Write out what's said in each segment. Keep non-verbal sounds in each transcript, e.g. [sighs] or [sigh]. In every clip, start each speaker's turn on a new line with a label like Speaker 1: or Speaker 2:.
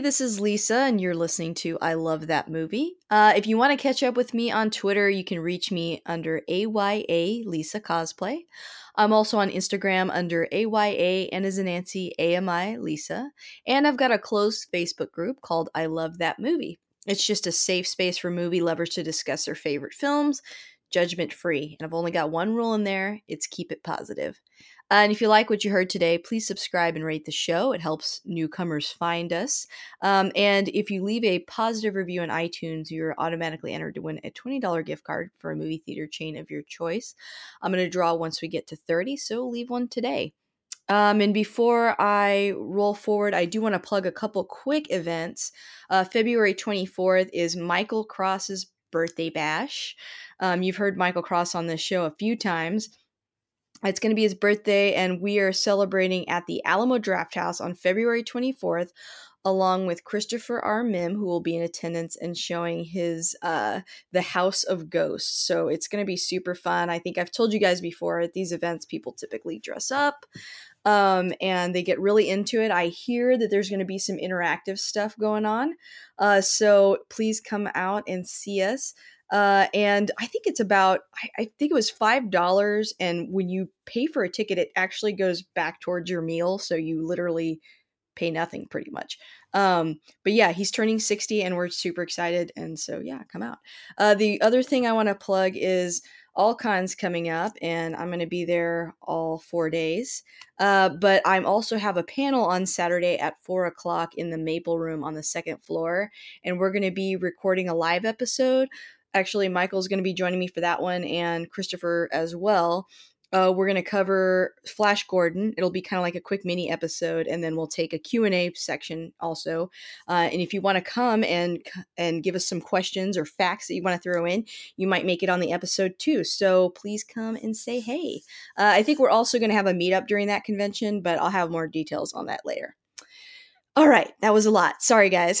Speaker 1: this is Lisa, and you're listening to I Love That Movie. Uh, if you want to catch up with me on Twitter, you can reach me under AYA Lisa Cosplay. I'm also on Instagram under AYA and as a Nancy AMI Lisa. And I've got a closed Facebook group called I Love That Movie. It's just a safe space for movie lovers to discuss their favorite films, judgment free. And I've only got one rule in there it's keep it positive. Uh, and if you like what you heard today, please subscribe and rate the show. It helps newcomers find us. Um, and if you leave a positive review on iTunes, you're automatically entered to win a $20 gift card for a movie theater chain of your choice. I'm going to draw once we get to 30, so leave one today. Um, and before I roll forward, I do want to plug a couple quick events. Uh, February 24th is Michael Cross's birthday bash. Um, you've heard Michael Cross on this show a few times. It's going to be his birthday, and we are celebrating at the Alamo Drafthouse on February 24th, along with Christopher R. Mim, who will be in attendance and showing his uh, The House of Ghosts. So it's going to be super fun. I think I've told you guys before at these events, people typically dress up um, and they get really into it. I hear that there's going to be some interactive stuff going on. Uh, so please come out and see us. Uh, and I think it's about, I, I think it was $5. And when you pay for a ticket, it actually goes back towards your meal. So you literally pay nothing pretty much. Um, but yeah, he's turning 60 and we're super excited. And so, yeah, come out. Uh, the other thing I want to plug is all kinds coming up, and I'm going to be there all four days. Uh, but I also have a panel on Saturday at four o'clock in the Maple Room on the second floor, and we're going to be recording a live episode actually michael's going to be joining me for that one and christopher as well. Uh, we're going to cover flash gordon. It'll be kind of like a quick mini episode and then we'll take a q&a section also. Uh, and if you want to come and and give us some questions or facts that you want to throw in you might make it on the episode too. So please come and say hey. Uh, i think we're also going to have a meetup during that convention but i'll have more details on that later all right, that was a lot. Sorry, guys.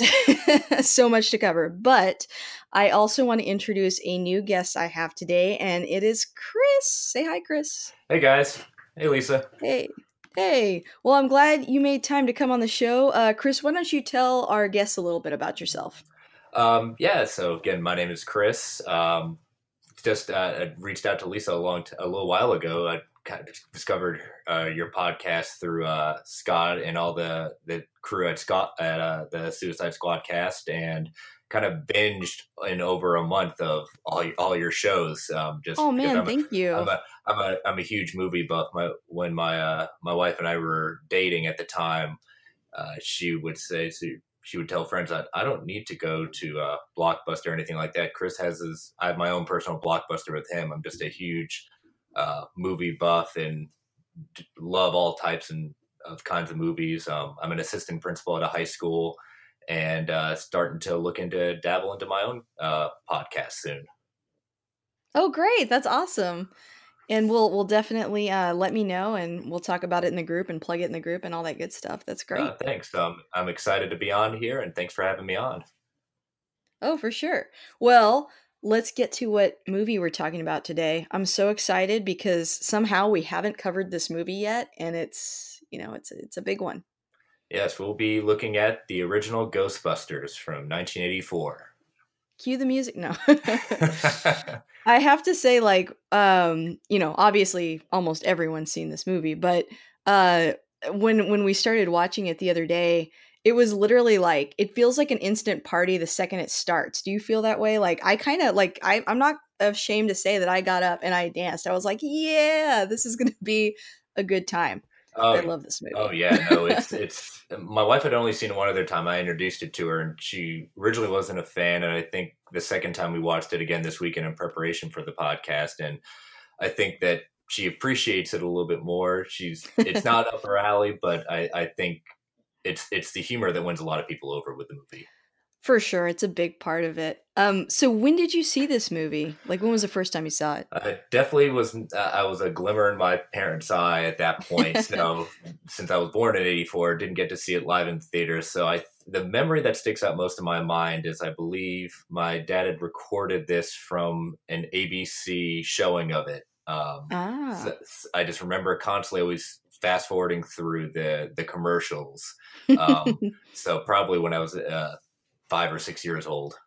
Speaker 1: [laughs] so much to cover. But I also want to introduce a new guest I have today, and it is Chris. Say hi, Chris.
Speaker 2: Hey, guys. Hey, Lisa.
Speaker 1: Hey. Hey. Well, I'm glad you made time to come on the show. Uh, Chris, why don't you tell our guests a little bit about yourself?
Speaker 2: Um, yeah, so again, my name is Chris. Um, just uh, I reached out to Lisa a long, t- a little while ago. I kind of discovered uh, your podcast through uh, Scott and all the the crew at Scott at uh, the Suicide Squad cast, and kind of binged in over a month of all all your shows. Um, just
Speaker 1: oh man, thank you.
Speaker 2: I'm a I'm a I'm a huge movie buff. My when my uh, my wife and I were dating at the time, uh, she would say so she would tell friends that I don't need to go to a Blockbuster or anything like that. Chris has his I have my own personal Blockbuster with him. I'm just a huge uh, movie buff and love all types and of kinds of movies. Um, I'm an assistant principal at a high school and uh, starting to look into dabble into my own uh, podcast soon.
Speaker 1: Oh, great! That's awesome. And we'll we'll definitely uh, let me know, and we'll talk about it in the group and plug it in the group and all that good stuff. That's great.
Speaker 2: Uh, thanks. Um, I'm excited to be on here, and thanks for having me on.
Speaker 1: Oh, for sure. Well, let's get to what movie we're talking about today. I'm so excited because somehow we haven't covered this movie yet, and it's you know it's it's a big one.
Speaker 2: Yes, we'll be looking at the original Ghostbusters from 1984.
Speaker 1: Cue the music. No. [laughs] [laughs] I have to say, like, um, you know, obviously almost everyone's seen this movie, but uh when when we started watching it the other day, it was literally like it feels like an instant party the second it starts. Do you feel that way? Like I kind of like I I'm not ashamed to say that I got up and I danced. I was like, yeah, this is gonna be a good time. Oh, I love this movie.
Speaker 2: Oh yeah, no, it's [laughs] it's uh, my wife had only seen it one other time. I introduced it to her, and she originally wasn't a fan. And I think the second time we watched it again this weekend in preparation for the podcast, and I think that she appreciates it a little bit more. She's it's not up her alley, but I I think it's it's the humor that wins a lot of people over with the movie.
Speaker 1: For sure, it's a big part of it. Um, so when did you see this movie? Like, when was the first time you saw it?
Speaker 2: Uh, definitely was. Uh, I was a glimmer in my parents' eye at that point. [laughs] so, since I was born in '84, didn't get to see it live in theaters. So, I the memory that sticks out most in my mind is I believe my dad had recorded this from an ABC showing of it. Um, ah. So I just remember constantly always fast forwarding through the the commercials. Um, [laughs] so probably when I was uh, five or six years old.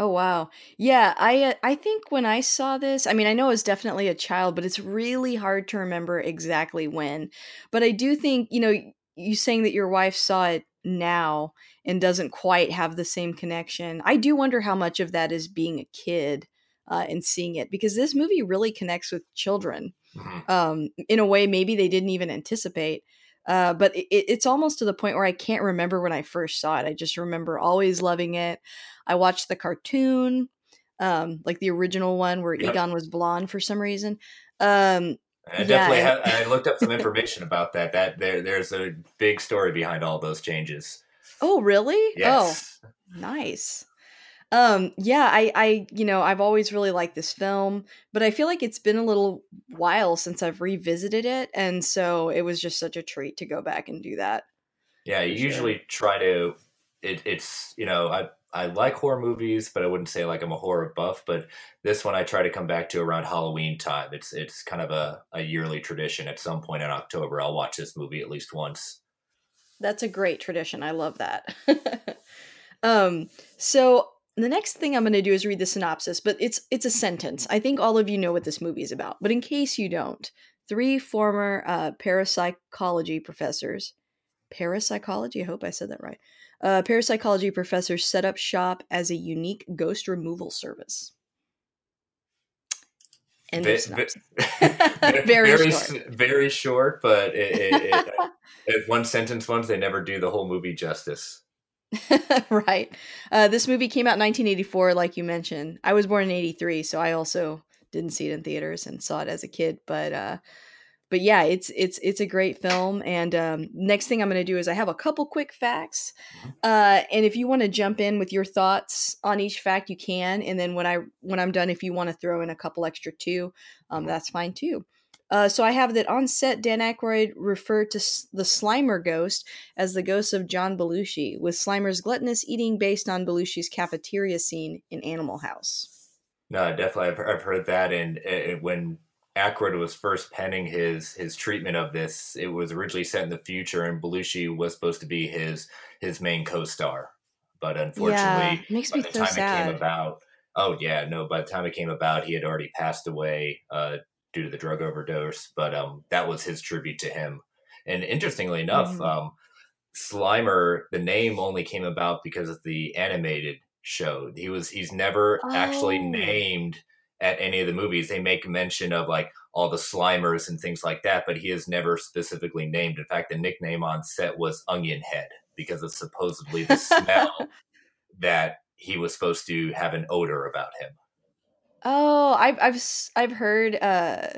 Speaker 1: Oh wow. Yeah, I uh, I think when I saw this, I mean, I know I was definitely a child, but it's really hard to remember exactly when. But I do think, you know, you saying that your wife saw it now and doesn't quite have the same connection. I do wonder how much of that is being a kid uh, and seeing it because this movie really connects with children mm-hmm. um, in a way maybe they didn't even anticipate. Uh, but it, it's almost to the point where I can't remember when I first saw it. I just remember always loving it. I watched the cartoon, um, like the original one where yep. Egon was blonde for some reason. Um,
Speaker 2: I definitely have, I looked up some information about that. That there, there's a big story behind all those changes.
Speaker 1: Oh, really?
Speaker 2: Yes.
Speaker 1: Oh, nice. Um, yeah, I, I, you know, I've always really liked this film, but I feel like it's been a little while since I've revisited it, and so it was just such a treat to go back and do that.
Speaker 2: Yeah, you usually try to. It, it's you know I I like horror movies, but I wouldn't say like I'm a horror buff. But this one I try to come back to around Halloween time. It's it's kind of a, a yearly tradition. At some point in October, I'll watch this movie at least once.
Speaker 1: That's a great tradition. I love that. [laughs] um, so the next thing I'm going to do is read the synopsis, but it's it's a sentence. I think all of you know what this movie is about, but in case you don't, three former uh, parapsychology professors, parapsychology. I hope I said that right. Uh, parapsychology professors set up shop as a unique ghost removal service.
Speaker 2: End v- [laughs] [laughs] very, very short. very short, but it, it, it, [laughs] one sentence ones they never do the whole movie justice. [laughs]
Speaker 1: right. Uh, this movie came out in 1984, like you mentioned. I was born in 83, so I also didn't see it in theaters and saw it as a kid. But uh, but yeah, it's it's it's a great film. And um, next thing I'm going to do is I have a couple quick facts, mm-hmm. uh, and if you want to jump in with your thoughts on each fact, you can. And then when I when I'm done, if you want to throw in a couple extra too, um, that's fine too. Uh, so I have that on set, Dan Aykroyd referred to the Slimer ghost as the ghost of John Belushi, with Slimer's gluttonous eating based on Belushi's cafeteria scene in Animal House.
Speaker 2: No, definitely, I've, I've heard that. And uh, when Aykroyd was first penning his his treatment of this, it was originally set in the future, and Belushi was supposed to be his his main co-star. But unfortunately,
Speaker 1: yeah, makes me by the so time sad.
Speaker 2: it came about, oh yeah, no, by the time it came about, he had already passed away uh, due to the drug overdose. But um, that was his tribute to him. And interestingly enough, mm-hmm. um, Slimer, the name only came about because of the animated show. He was he's never oh. actually named at any of the movies. They make mention of like all the Slimers and things like that, but he is never specifically named. In fact, the nickname on set was Onion Head because of supposedly the smell [laughs] that he was supposed to have an odor about him.
Speaker 1: Oh, I've I've I've heard uh,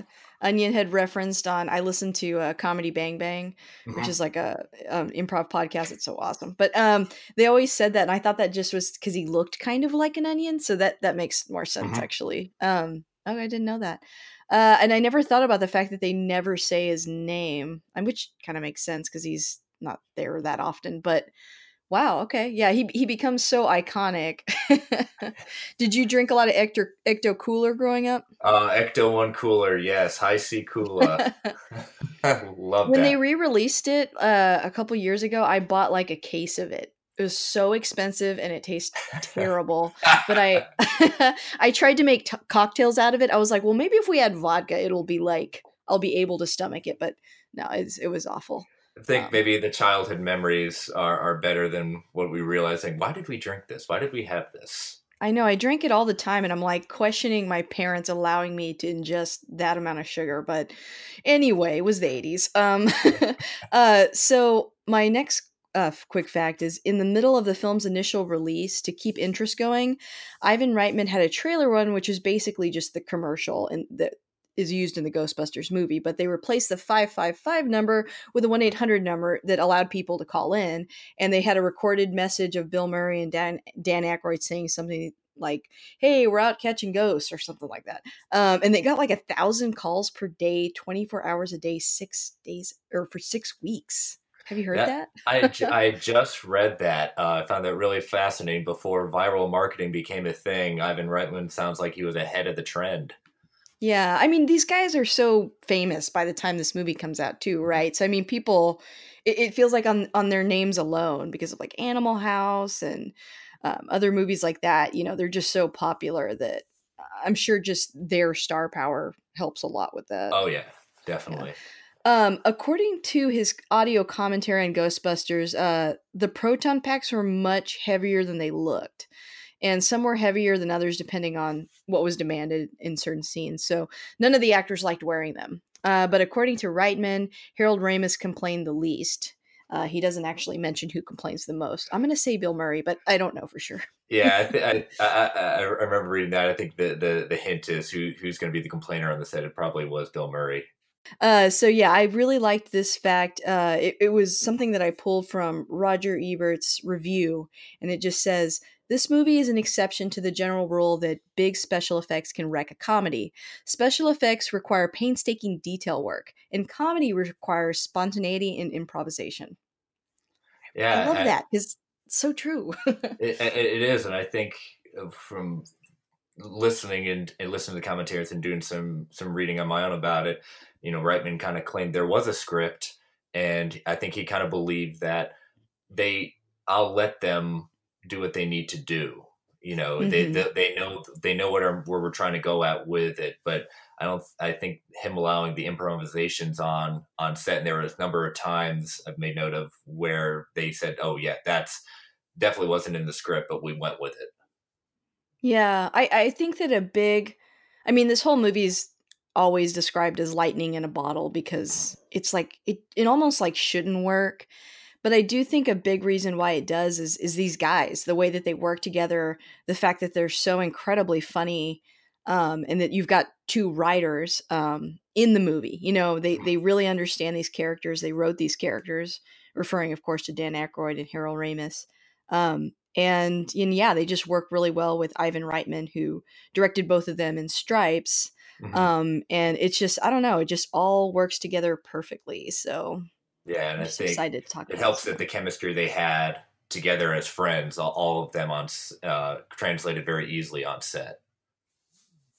Speaker 1: Onion Head referenced on. I listened to uh, Comedy Bang Bang, which is like a um, improv podcast. It's so awesome. But um, they always said that, and I thought that just was because he looked kind of like an onion. So that that makes more sense mm-hmm. actually. Um, oh, I didn't know that. Uh, and I never thought about the fact that they never say his name, which kind of makes sense because he's not there that often. But Wow. Okay. Yeah. He he becomes so iconic. [laughs] Did you drink a lot of Ecto Ecto Cooler growing up?
Speaker 2: Uh, Ecto One Cooler. Yes. Hi-C Cola. [laughs] [laughs] Love that.
Speaker 1: when
Speaker 2: that.
Speaker 1: they re-released it uh, a couple years ago, I bought like a case of it. It was so expensive and it tastes terrible. but I I tried to make t- cocktails out of it. I was like, well, maybe if we add vodka, it'll be like I'll be able to stomach it. But no, it's, it was awful.
Speaker 2: I think um, maybe the childhood memories are, are better than what we realize. Like, why did we drink this? Why did we have this?
Speaker 1: I know I drink it all the time, and I'm like questioning my parents allowing me to ingest that amount of sugar. But anyway, it was the 80s. Um, [laughs] uh, so my next uh, quick fact is in the middle of the film's initial release to keep interest going, Ivan Reitman had a trailer run, which is basically just the commercial and that is used in the Ghostbusters movie, but they replaced the 555 number with a 1 800 number that allowed people to call in. And they had a recorded message of Bill Murray and Dan, Dan Aykroyd saying something like, hey, we're out catching ghosts or something like that. Um, and they got like a thousand calls per day, 24 hours a day, six days or for six weeks. Have you heard that?
Speaker 2: that? I, [laughs] I just read that. Uh, I found that really fascinating. Before viral marketing became a thing, Ivan Reitman sounds like he was ahead of the trend.
Speaker 1: Yeah, I mean, these guys are so famous by the time this movie comes out, too, right? So, I mean, people, it, it feels like on on their names alone because of like Animal House and um, other movies like that. You know, they're just so popular that I'm sure just their star power helps a lot with that.
Speaker 2: Oh yeah, definitely. Yeah.
Speaker 1: Um, according to his audio commentary on Ghostbusters, uh, the proton packs were much heavier than they looked. And some were heavier than others depending on what was demanded in certain scenes. So none of the actors liked wearing them. Uh, but according to Reitman, Harold Ramis complained the least. Uh, he doesn't actually mention who complains the most. I'm going to say Bill Murray, but I don't know for sure. [laughs]
Speaker 2: yeah, I, th- I, I, I, remember reading that. I think the, the, the hint is who who's going to be the complainer on the set. It probably was Bill Murray.
Speaker 1: Uh, so yeah, I really liked this fact. Uh, it, it was something that I pulled from Roger Ebert's review, and it just says this movie is an exception to the general rule that big special effects can wreck a comedy. Special effects require painstaking detail work, and comedy requires spontaneity and improvisation.
Speaker 2: Yeah,
Speaker 1: I love I, that. It's so true. [laughs]
Speaker 2: it, it is, and I think uh, from listening and, and listening to the commentaries and doing some some reading on my own about it, you know, Reitman kind of claimed there was a script, and I think he kind of believed that they, I'll let them do what they need to do. You know, mm-hmm. they, they, they know they know what are, where we're trying to go at with it, but I don't. I think him allowing the improvisations on on set, and there was a number of times I've made note of where they said, "Oh yeah, that's definitely wasn't in the script, but we went with it."
Speaker 1: Yeah, I I think that a big, I mean, this whole movie's always described as lightning in a bottle because it's like it it almost like shouldn't work but i do think a big reason why it does is is these guys the way that they work together the fact that they're so incredibly funny um, and that you've got two writers um, in the movie you know they they really understand these characters they wrote these characters referring of course to dan Aykroyd and harold ramis um, and and yeah they just work really well with ivan reitman who directed both of them in stripes Mm-hmm. Um, and it's just I don't know, it just all works together perfectly. So
Speaker 2: yeah, and I'm I think excited to talk. It helps that the chemistry they had together as friends, all, all of them on uh, translated very easily on set.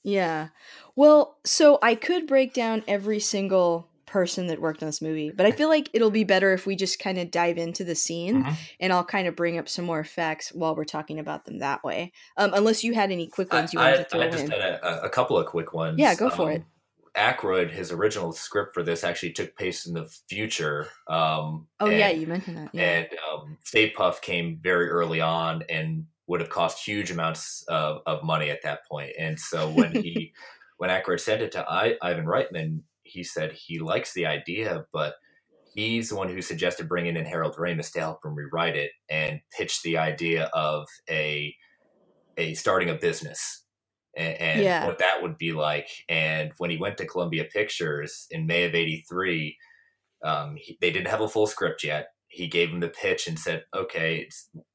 Speaker 1: Yeah. Well, so I could break down every single person that worked on this movie. But I feel like it'll be better if we just kind of dive into the scene mm-hmm. and I'll kind of bring up some more facts while we're talking about them that way. Um, unless you had any quick ones you wanted I, to throw I just
Speaker 2: in. had a, a, couple of quick ones.
Speaker 1: Yeah, go for um, it.
Speaker 2: Aykroyd, his original script for this actually took place in the future. Um,
Speaker 1: oh and, yeah, you mentioned that. Yeah.
Speaker 2: And um, Stay Puft came very early on and would have cost huge amounts of, of money at that point. And so when he [laughs] when Aykroyd sent it to I, Ivan Reitman, he said he likes the idea, but he's the one who suggested bringing in Harold Ramis to help him rewrite it and pitch the idea of a a starting a business and, and yeah. what that would be like. And when he went to Columbia Pictures in May of '83, um, they didn't have a full script yet. He gave him the pitch and said, "Okay,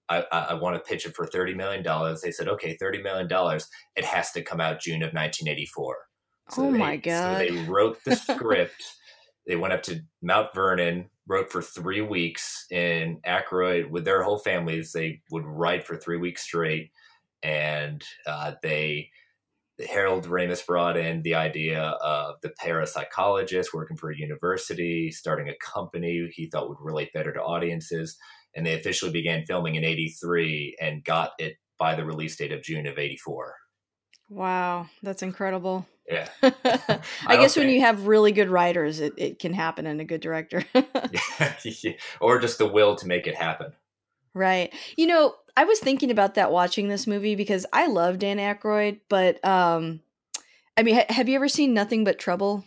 Speaker 2: I, I, want to pitch it for thirty million dollars." They said, "Okay, thirty million dollars. It has to come out June of 1984."
Speaker 1: So oh they, my god!
Speaker 2: So they wrote the [laughs] script. they went up to Mount Vernon, wrote for three weeks in Aykroyd with their whole families. They would write for three weeks straight, and uh, they Harold Ramis brought in the idea of the parapsychologist working for a university, starting a company he thought would relate better to audiences. And they officially began filming in 83 and got it by the release date of June of 84.
Speaker 1: Wow, that's incredible.
Speaker 2: Yeah.
Speaker 1: I, [laughs]
Speaker 2: I
Speaker 1: guess when you have really good writers, it, it can happen in a good director. [laughs] [laughs]
Speaker 2: or just the will to make it happen.
Speaker 1: right. You know, I was thinking about that watching this movie because I love Dan Aykroyd, but um, I mean, ha- have you ever seen Nothing But Trouble?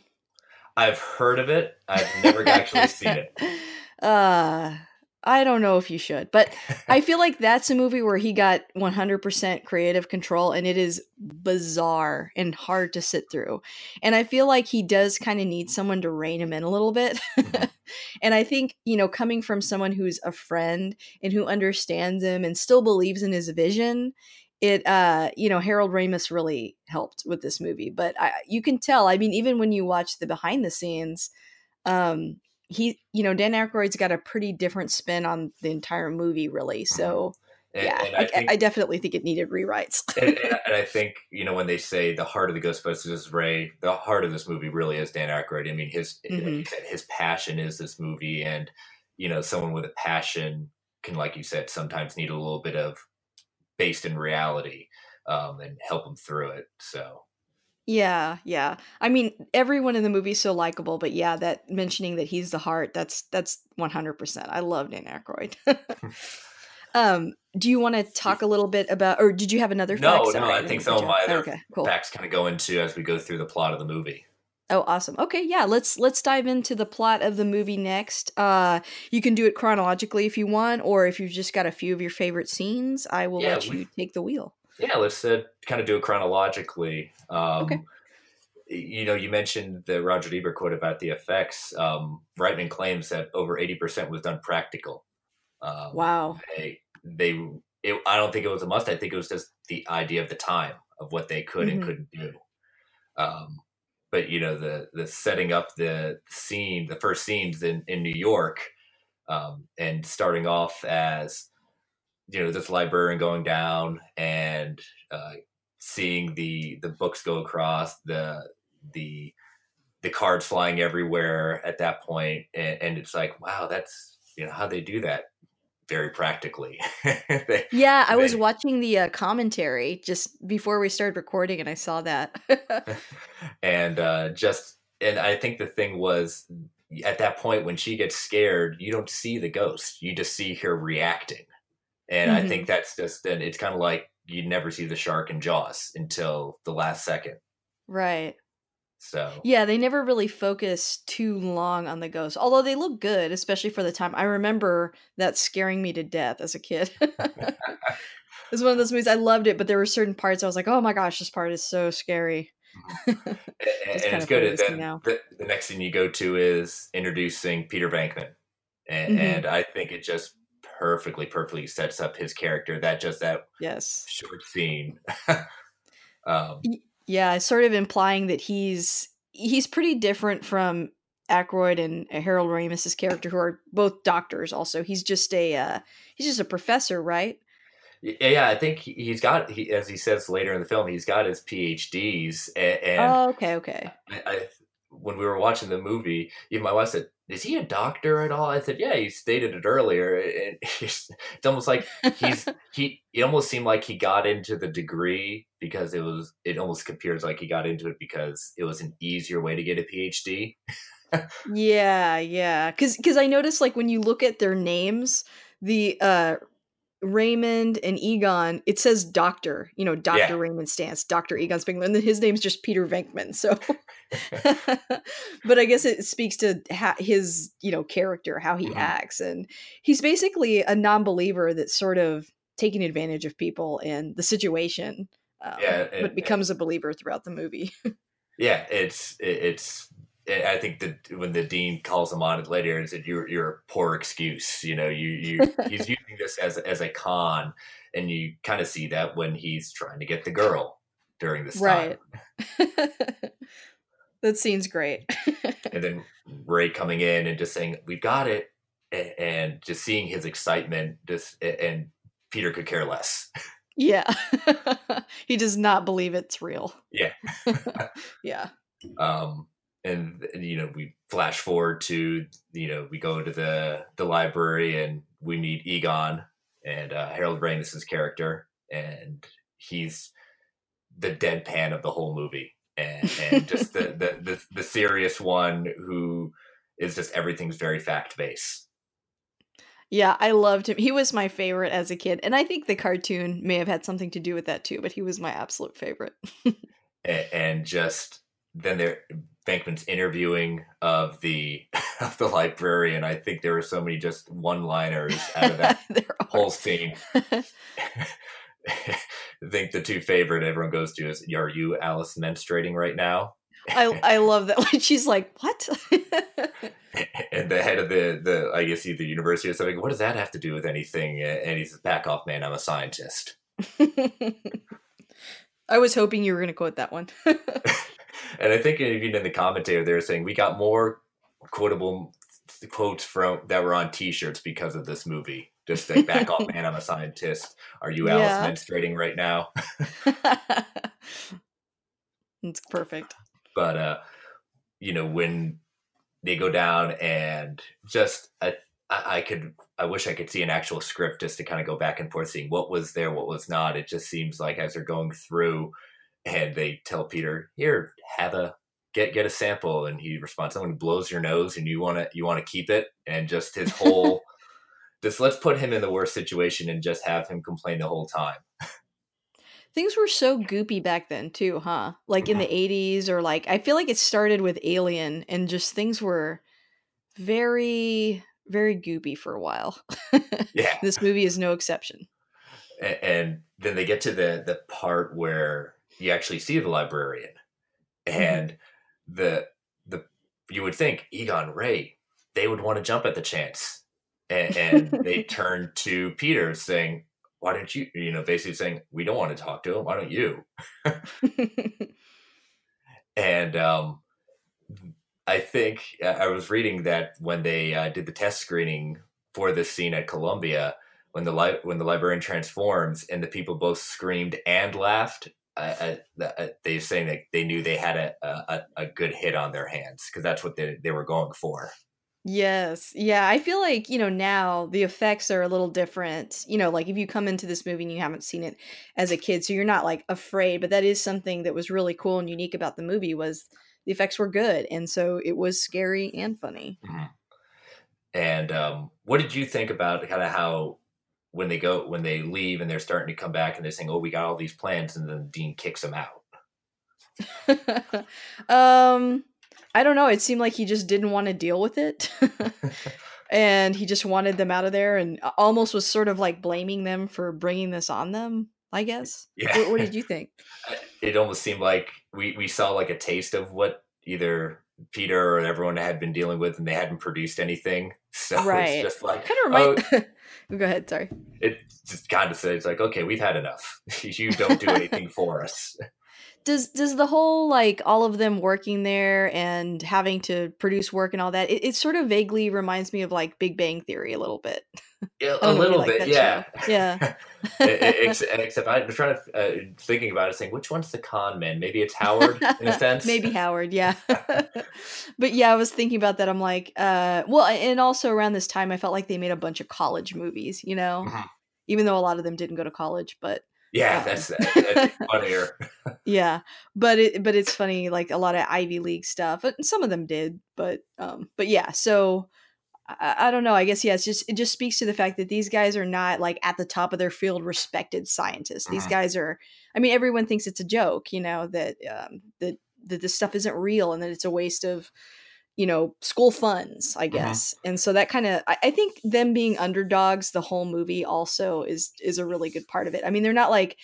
Speaker 2: I've heard of it. I've never actually seen it. [laughs]
Speaker 1: Uh, I don't know if you should, but I [laughs] feel like that's a movie where he got 100% creative control and it is bizarre and hard to sit through. And I feel like he does kind of need someone to rein him in a little bit.
Speaker 2: Mhm. [laughs]
Speaker 1: and I think, you know, coming from someone who's a friend and who understands him and still believes in his vision, it uh you know harold ramis really helped with this movie but I, you can tell i mean even when you watch the behind the scenes um he you know dan Aykroyd's got a pretty different spin on the entire movie really so
Speaker 2: And,
Speaker 1: yeah
Speaker 2: and
Speaker 1: I,
Speaker 2: I, think,
Speaker 1: I definitely think it needed rewrites
Speaker 2: and, [laughs] and- I think you know when they say the heart of the Ghostbusters is Ray, the heart of this movie really is Dan Aykroyd. I mean, his like
Speaker 1: Mhm.
Speaker 2: you said, his passion is this movie, and you know, someone with a passion can, like you said, sometimes need a little bit of based in reality um, and help them through it. So
Speaker 1: yeah yeah i mean everyone in the movie is so likable but yeah that mentioning that he's the heart that's that's 100% i love dan Aykroyd. [laughs] um do you want to talk a little bit about or did you have another
Speaker 2: No,
Speaker 1: fact?
Speaker 2: no,
Speaker 1: Sorry,
Speaker 2: I
Speaker 1: didn't
Speaker 2: think some of my other
Speaker 1: okay cool
Speaker 2: facts kind of go into as we go through the plot of the movie.
Speaker 1: Oh, awesome. Okay, yeah, let's let's dive into the plot of the movie next. Uh you can do it chronologically if you want or if you've just got a few of your favorite scenes, I will
Speaker 2: Yeah,
Speaker 1: let you take the wheel.
Speaker 2: Yeah, let's uh, kind of do it chronologically. Um,
Speaker 1: Okay.
Speaker 2: You know, you mentioned the Roger Ebert quote about the effects. Um, Reitman claims that over eighty percent was done practical. Um,
Speaker 1: Wow.
Speaker 2: They, they, it, I don't think it was a must. I think it was just the idea of the time of what they could
Speaker 1: Mhm.
Speaker 2: and couldn't do. Um, but you know, the the setting up the scene, the first scenes in in New York, um, and starting off as you know this librarian going down and uh, seeing the the books go across the the the cards flying everywhere at that point and, and it's like wow that's you know how they do that very practically [laughs] They-
Speaker 1: Yeah, I was watching the uh, commentary just before we started recording and I saw that. [laughs]
Speaker 2: and uh, just and I think the thing was at that point when she gets scared, you don't see the ghost; you just see her reacting. And I
Speaker 1: Mhm.
Speaker 2: think that's just and it's kind of like you never see the shark in Jaws until the last second.
Speaker 1: right.
Speaker 2: So
Speaker 1: Yeah, they never really focus too long on the ghosts, although they look good, especially for the time. I remember that scaring me to death as a kid. [laughs] it was one of those movies I loved it, but there were certain parts I was like, "Oh my gosh, this part is so scary." [laughs]
Speaker 2: and, and
Speaker 1: It's
Speaker 2: good.
Speaker 1: funny
Speaker 2: And
Speaker 1: to see
Speaker 2: then the, the next thing you go to is introducing Peter Venkman, and,
Speaker 1: Mhm.
Speaker 2: and I think it just perfectly, perfectly sets up his character. That just that
Speaker 1: Yes.
Speaker 2: short scene. [laughs] um,
Speaker 1: Yeah, sort of implying that he's he's pretty different from Aykroyd and Harold Ramis's character, who are both doctors. Also, he's just a uh, he's just a professor, right?
Speaker 2: Yeah, yeah, I think he- he's got, he, as he says later in the film, he's got his PhDs. And, and
Speaker 1: oh, okay, okay.
Speaker 2: I, I, when we were watching the movie, even my wife said, "Is he a doctor at all?" I said, "Yeah, he stated it earlier." And [laughs] it's, almost like he's [laughs] he. It almost seemed like he got into the degree because it was. It almost appears like he got into it because it was an easier way to get a PhD.
Speaker 1: Yeah, yeah. Cause cause I noticed like when you look at their names, the uh Raymond and Egon, it says Doctor, you know, Dr.
Speaker 2: Yeah.
Speaker 1: Raymond Stantz, Dr. Egon Spengler, and then his name's just Peter Venkman. So, [laughs] but I guess it speaks to ha- his, you know, character, how he
Speaker 2: Mhm.
Speaker 1: acts. And he's basically a non believer that's sort of taking advantage of people and the situation, um,
Speaker 2: Yeah, and-
Speaker 1: but becomes a believer throughout the movie. [laughs]
Speaker 2: Yeah, it's it, it's. I think that when the dean calls him on it later and said, "You're you're a poor excuse," you know, you you [laughs] he's using this as as a con, and you kind of see that when he's trying to get the girl during this time, [laughs]
Speaker 1: that scene's great. [laughs]
Speaker 2: and then Ray coming in and just saying, "We've got it," and, and just seeing his excitement, just and Peter could care less.
Speaker 1: yeah. he does not believe it's real.
Speaker 2: Yeah.
Speaker 1: yeah.
Speaker 2: um and you know we flash forward to you know we go to the the library and we meet egon and uh, harold ramis's character and he's the deadpan of the whole movie, and, and just the, [laughs] the, the the serious one who is just everything's very fact based.
Speaker 1: Yeah, I loved him. He was my favorite as a kid, and I think the cartoon may have had something to do with that too. But he was my absolute favorite. [laughs]
Speaker 2: and, and just then there Venkman's interviewing of the [laughs] of the librarian. I think there were so many just one liners out of that [laughs] whole scene. [laughs] I think the two favorite everyone goes to is "Are you Alice menstruating right now?"
Speaker 1: I I love that when she's like, "What?"
Speaker 2: and the head of the the I guess the university or something. What does that have to do with anything? And he says, "Back off, man. I'm a scientist."
Speaker 1: I was hoping you were going to quote that one.
Speaker 2: And I think even in the commentary, they were saying we got more quotable quotes from that were on T-shirts because of this movie. Just like back off, man! I'm a scientist. Are you Alice yeah. menstruating right now? [laughs]
Speaker 1: it's perfect.
Speaker 2: But uh, you know when they go down and just I, I could I wish I could see an actual script just to kind of go back and forth, seeing what was there, what was not. It just seems like as they're going through, and they tell Peter, "Here, have a get get a sample," and he responds, "Someone blows your nose, and you want to you want to keep it," and just his whole [laughs] just let's put him in the worst situation and just have him complain the whole time.
Speaker 1: Things were so goopy back then too, huh? Like in the 80s or like I feel like it started with Alien and just things were very very goopy for a while. [laughs]
Speaker 2: yeah.
Speaker 1: This movie is no exception.
Speaker 2: And, and then they get to the the part where you actually see the librarian and mm-hmm. the the you would think Egon Ray they would want to jump at the chance and, and they [laughs] turn to Peter saying, "Why don't you?" You know, basically saying, "We don't want to talk to him. Why don't you?" [laughs] and um, I think I was reading that when they uh, did the test screening for this scene at Columbia, when the li- when the librarian transforms and the people both screamed and laughed, uh, they're saying that they knew they had a, a, a good hit on their hands because that's what they, they were going for.
Speaker 1: Yes. Yeah, I feel like, you know, now the effects are a little different. You know, like if you come into this movie and you haven't seen it as a kid, so you're not like afraid, but that is something that was really cool and unique about the movie was the effects were good and so it was scary and funny.
Speaker 2: Mm-hmm. And um what did you think about kind of how when they go when they leave and they're starting to come back and they're saying, "Oh, we got all these plans," and then Dean kicks them out. [laughs]
Speaker 1: um I don't know. It seemed like he just didn't want to deal with it. [laughs] [laughs] and he just wanted them out of there and almost was sort of like blaming them for bringing this on them, I guess. Yeah. What, what did you think?
Speaker 2: It almost seemed like we, we saw like a taste of what either Peter or everyone had been dealing with and they hadn't produced anything. So right. it's just like
Speaker 1: kind of remind oh, go ahead, sorry.
Speaker 2: It just kind of says like, okay, we've had enough. [laughs] you don't do anything for us
Speaker 1: does does the whole like all of them working there and having to produce work and all that it, it sort of vaguely reminds me of like big bang theory a little bit.
Speaker 2: Yeah, [laughs] a little like bit yeah.
Speaker 1: show. yeah. [laughs]
Speaker 2: Except, except i was trying to uh, thinking about it saying which one's the con man? Maybe it's howard in a [laughs] sense?
Speaker 1: Maybe howard yeah. But yeah i was thinking about that i'm like uh well and also around this time i felt like they made a bunch of college movies you know? Mm-hmm. even though a lot of them didn't go to college but
Speaker 2: yeah, that's, that's funnier. [laughs]
Speaker 1: yeah, but it but it's funny like a lot of Ivy League stuff. Some of them did, but um, but yeah. So I, I don't know. I guess yeah. It's just it just speaks to the fact that these guys are not like at the top of their field, respected scientists. These mm-hmm. guys are. I mean, everyone thinks it's a joke. You know that um, that that this stuff isn't real and that it's a waste of you know school funds i mm-hmm. guess mm-hmm. and so that kind of I, I, think them being underdogs the whole movie also is is a really good part of it i mean they're not like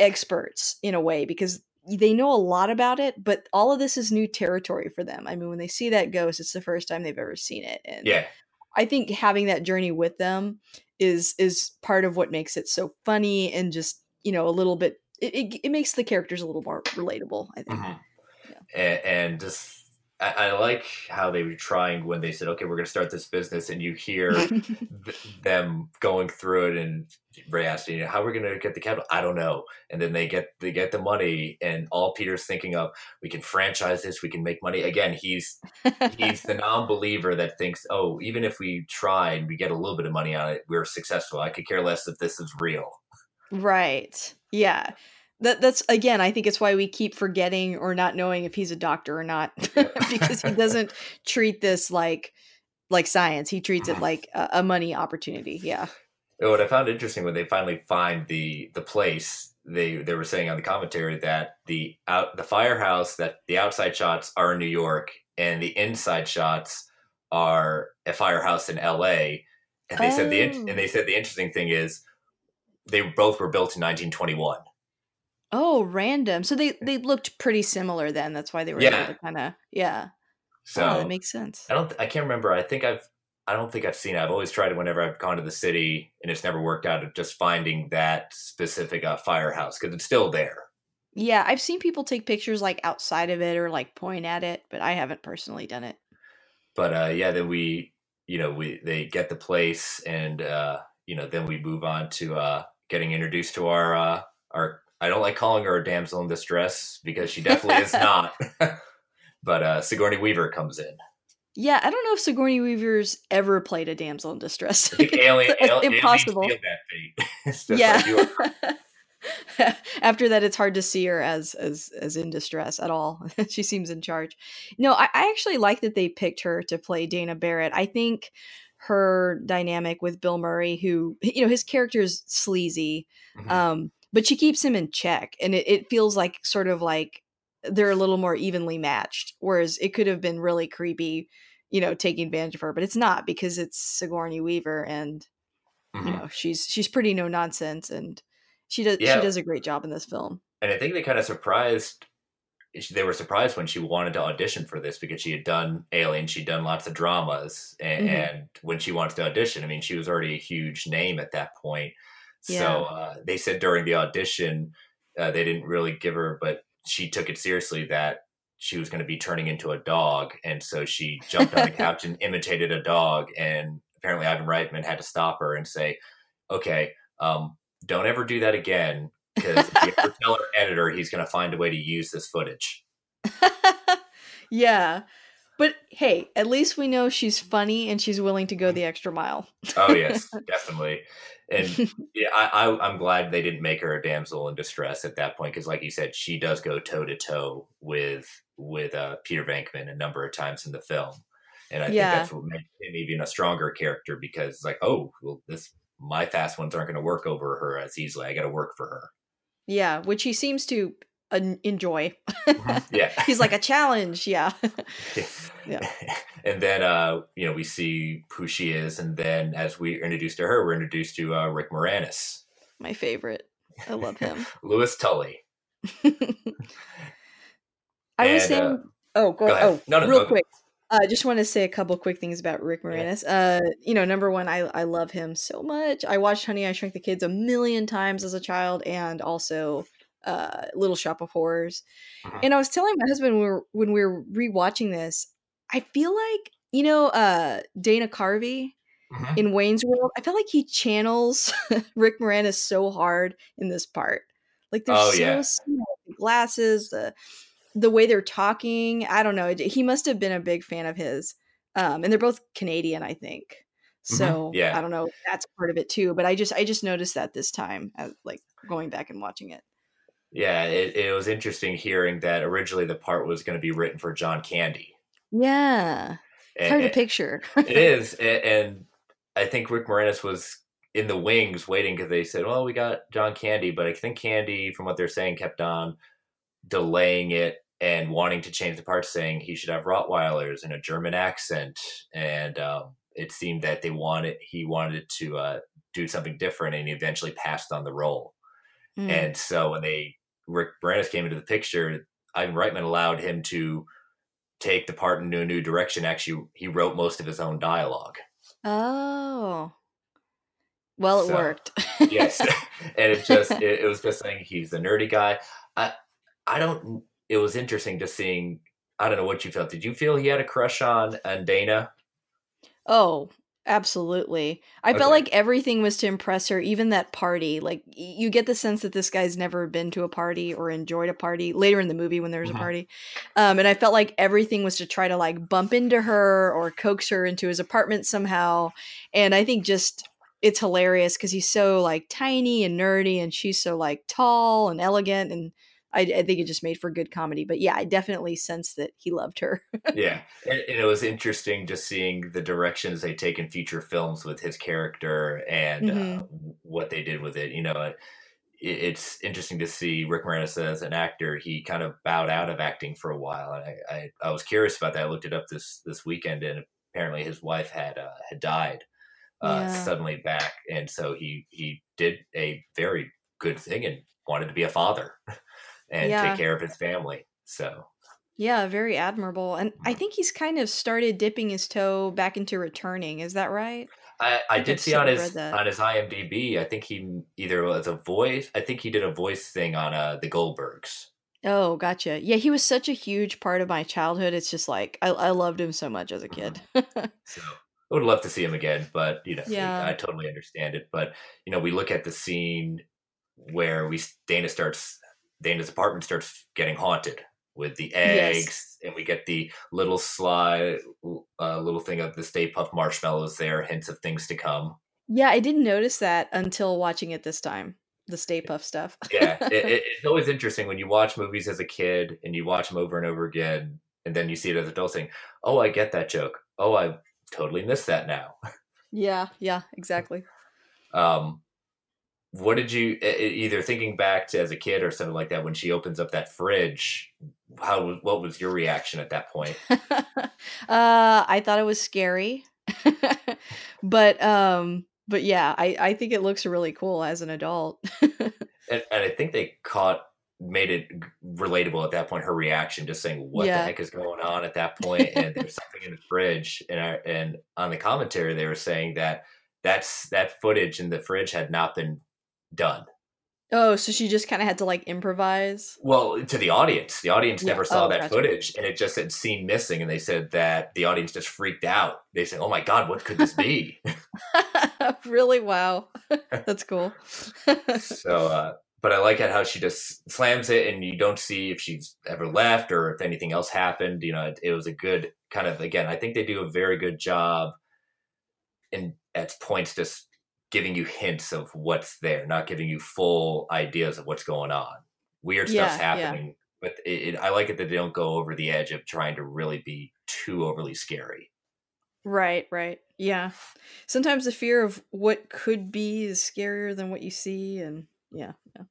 Speaker 1: experts in a way because they know a lot about it but all of this is new territory for them i mean when they see that ghost it's the first time they've ever seen it and
Speaker 2: yeah
Speaker 1: i think having that journey with them is is part of what makes it so funny and just you know a little bit it, it, it makes the characters a little more relatable i think mm-hmm.
Speaker 2: yeah. and, and just I, I, like how they were trying when they said, "Okay, we're going to start this business," and you hear [laughs] th- them going through it, and Ray asking, you know, "How are we going to get the capital?" I don't know. And then they get they get the money, and all Peter's thinking of, "We can franchise this. We can make money." Again, he's he's the non-believer that thinks, "Oh, even if we try and we get a little bit of money on it, we're successful. I could care less if this is real."
Speaker 1: Right. Yeah that that's again i think it's why we keep forgetting or not knowing if he's a doctor or not [laughs] [laughs] because he doesn't treat this like like science. He treats it like a, a money opportunity. Yeah.
Speaker 2: Oh, what i found interesting when they finally find the the place they they were saying on the commentary that the out the firehouse that the outside shots are in new york and the inside shots are a firehouse in la and they oh. said the and they said the interesting thing is they both were built in 1921
Speaker 1: Oh, random. So they they looked pretty similar then. That's why they were yeah. able to kind of yeah. So oh, that makes sense.
Speaker 2: I don't. I can't remember. I think I've. I don't think I've seen it. I've always tried it whenever I've gone to the city, and it's never worked out. Of just finding that specific uh, firehouse because it's still there.
Speaker 1: Yeah, I've seen people take pictures like outside of it or like point at it, but I haven't personally done it.
Speaker 2: But uh, yeah, then we, you know, we they get the place, and uh, you know, then we move on to uh, getting introduced to our uh, our I don't like calling her a damsel in distress because she definitely is [laughs] not. [laughs] but uh, Sigourney Weaver comes in.
Speaker 1: Yeah, I don't know if Sigourney Weaver's ever played a damsel in distress.
Speaker 2: I think alien, [laughs] alien, impossible.
Speaker 1: yeah. Like After that, it's hard to see her as as as in distress at all. she seems in charge. No, I, I actually like that they picked her to play Dana Barrett. I think her dynamic with Bill Murray, who you know his character is sleazy. Mm-hmm. Um, but she keeps him in check and it, it feels like sort of like they're a little more evenly matched whereas it could have been really creepy you know taking advantage of her but it's not because it's sigourney weaver and mm-hmm. you know she's she's pretty no nonsense and she does yeah. she does a great job in this film
Speaker 2: and i think they kind of surprised they were surprised when she wanted to audition for this because she had done Alien, she'd done lots of dramas, and, mm-hmm. and, when she wanted to audition, I mean, she was already a huge name at that point. Yeah. So uh, they said during the audition, uh, they didn't really give her, but she took it seriously that she was going to be turning into a dog, and so she jumped on the [laughs] couch and imitated a dog. And apparently, Ivan Reitman had to stop her and say, "Okay, um, don't ever do that again." Because if you ever [laughs] tell our editor, he's going to find a way to use this footage. [laughs]
Speaker 1: yeah. But hey, at least we know she's funny and she's willing to go the extra mile.
Speaker 2: oh [laughs] yes, definitely. And yeah, I, I am glad they didn't make her a damsel in distress at that point because, like you said, she does go toe to toe with with uh, Peter Venkman a number of times in the film, and I yeah. think that's what made him even a stronger character because, like, oh, well, this my fast ones aren't going to work over her as easily. I got to work for her.
Speaker 1: Yeah, which he seems to enjoy.
Speaker 2: Mm-hmm. [laughs] Yeah.
Speaker 1: He's like a challenge. Yeah. [laughs]
Speaker 2: yeah. [laughs] And then, uh, you know, we see who she is. And then as we introduced to her, we're introduced to uh, Rick Moranis.
Speaker 1: My favorite. I love him.
Speaker 2: Louis Tully.
Speaker 1: I and, was saying, uh, oh, go, go ahead. oh, no, no, real no, quick. I uh, just want to say a couple quick things about Rick Moranis. Yeah. Uh, you know, number one, I I love him so much. I watched Honey I Shrunk the Kids a million times as a child, and also uh, Little Shop of Horrors. Uh-huh. And I was telling my husband when we were when we were rewatching this, I feel like you know uh, Dana Carvey uh-huh. in Wayne's World. I feel like he channels [laughs] Rick Moranis so hard in this part. Like they're oh, so yeah. small, the glasses, the the way they're talking. I don't know. He must have been a big fan of his. Um, and they're both Canadian, I think. Mm-hmm. So mm-hmm. yeah. I don't know. That's part of it too. But I just I just noticed that this time, like going back and watching it.
Speaker 2: Yeah, it, it was interesting hearing that originally the part was going to be written for John Candy.
Speaker 1: Yeah. It's hard to picture.
Speaker 2: it is. [laughs] And I think Rick Moranis was in the wings waiting because they said, well, we got John Candy. But I think Candy, from what they're saying, kept on delaying it and wanting to change the part, saying he should have Rottweilers and a German accent. And um, it seemed that they wanted, he wanted to uh, do something different and he eventually passed on the role. Mm. And so when they Rick Moranis came into the picture, Ivan Reitman allowed him to take the part into a new direction. Actually, he wrote most of his own dialogue.
Speaker 1: Oh. Well, it so, worked.
Speaker 2: yes, [laughs] and it just [laughs] it, it, was just saying he's a nerdy guy. I I don't. It was interesting to seeing. I don't know what you felt. Did you feel he had a crush on on Dana?
Speaker 1: Oh, Absolutely. I okay. felt like everything was to impress her, even that party. Like you get the sense that this guy's never been to a party or enjoyed a party later in the movie when there's mm-hmm. a party. Um, and I felt like everything was to try to like bump into her or coax her into his apartment somehow. And I think just it's hilarious because he's so like tiny and nerdy, and she's so like tall and elegant, and I, I think it just made for good comedy. But yeah, I definitely sense that he loved her.
Speaker 2: yeah, [laughs] and, and, it was interesting just seeing the directions they take in future films with his character and mm-hmm. uh, what they did with it. You know, it, it's interesting to see Rick Moranis as an actor. He kind of bowed out of acting for a while, and I, I, I was curious about that. I looked it up this this weekend, and apparently his wife had uh, had died uh, yeah. suddenly back, and so he he did a very good thing and wanted to be a father [laughs] and yeah. take care of his family. So
Speaker 1: yeah, very admirable. And I think he's kind of started dipping his toe back into returning. Is that right?
Speaker 2: I, I, I did see on his on his IMDb. I think he either was a voice. I think he did a voice thing on uh, the Goldbergs.
Speaker 1: Oh, gotcha. Yeah, he was such a huge part of my childhood. It's just like I, I loved him so much as a kid.
Speaker 2: Mm-hmm. [laughs] so I would love to see him again, but you know, yeah. I totally understand it. But you know, we look at the scene where we Dana starts Dana's apartment starts getting haunted with the eggs, yes. and we get the little slide, uh, little thing of the Stay Puft marshmallows there, hints of things to come.
Speaker 1: Yeah, I didn't notice that until watching it this time. The Stay Puft stuff.
Speaker 2: yeah, it, [laughs] it, it's always interesting when you watch movies as a kid and you watch them over and over again, and then you see it as adults saying, "Oh, I get that joke. Oh, I totally missed that now."
Speaker 1: Yeah, yeah, exactly. [laughs]
Speaker 2: Um, what did you either thinking back to as a kid or something like that when she opens up that fridge how what was your reaction at that point? [laughs]
Speaker 1: Uh i thought it was scary. [laughs] But um but yeah i i think it looks really cool as an adult. [laughs]
Speaker 2: And, and, i think they caught made it relatable at that point her reaction just saying what yeah. the heck is going on at that point? And there's something in the fridge and I, and on the commentary they were saying that that's that footage in the fridge had not been done.
Speaker 1: Oh, so she just kind of had to like improvise.
Speaker 2: Well, to the audience, the audience yeah. never saw oh, that gotcha. footage, and it just had scene missing, and they said that the audience just freaked out. They said, "Oh my god, what could this be?" [laughs] [laughs]
Speaker 1: really? Wow, [laughs] that's cool.
Speaker 2: so, uh, but I like it how she just slams it, and you don't see if she's ever left or if anything else happened. You know, it, it was a good kind of again. I think they do a very good job in at points just giving you hints of what's there, not giving you full ideas of what's going on. Weird yeah, stuff's happening, yeah. but it, it, I like it that they don't go over the edge of trying to really be too overly scary.
Speaker 1: Right, right. Yeah. Sometimes the fear of what could be is scarier than what you see and yeah, yeah.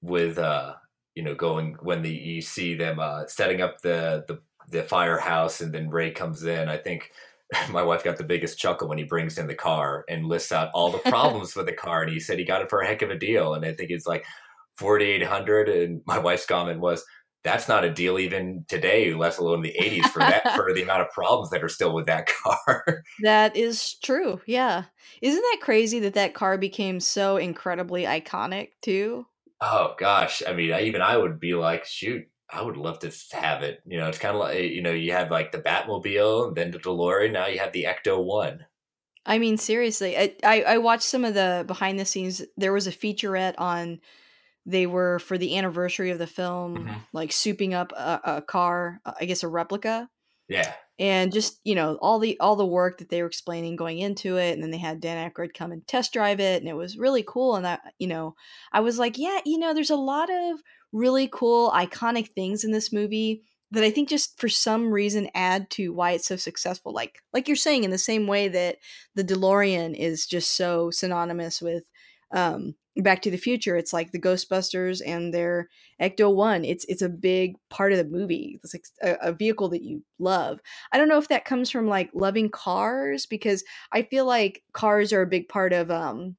Speaker 2: With uh, you know, going when the you see them uh setting up the the the firehouse and then Ray comes in, I think [laughs] my wife got the biggest chuckle when he brings in the car and lists out all the problems with the car. And he said he got it for a heck of a deal. And I think it's like 4,800. And my wife's comment was, that's not a deal even today, let alone the 80s for that, for the amount of problems that are still with that car. [laughs]
Speaker 1: that is true. Yeah. Isn't that crazy that that car became so incredibly iconic too?
Speaker 2: Oh gosh. I mean, I, even I would be like, shoot, I would love to have it. You know, it's kind of like you know, you have like the Batmobile, and then the DeLorean. Now you have the Ecto One.
Speaker 1: I mean, seriously, I, I, I watched some of the behind the scenes. There was a featurette on. They were for the anniversary of the film, mm-hmm. like souping up a, a car. I guess a replica.
Speaker 2: Yeah.
Speaker 1: And just you know all the all the work that they were explaining going into it, and then they had Dan Aykroyd come and test drive it, and it was really cool. And that you know, I was like, yeah, you know, there's a lot of really cool, iconic things in this movie that I think just for some reason add to why it's so successful. Like like you're saying, in the same way that the DeLorean is just so synonymous with um, Back to the Future. It's like the Ghostbusters and their Ecto One. It's it's a big part of the movie. It's like a, a vehicle that you love. I don't know if that comes from like loving cars because I feel like cars are a big part of um,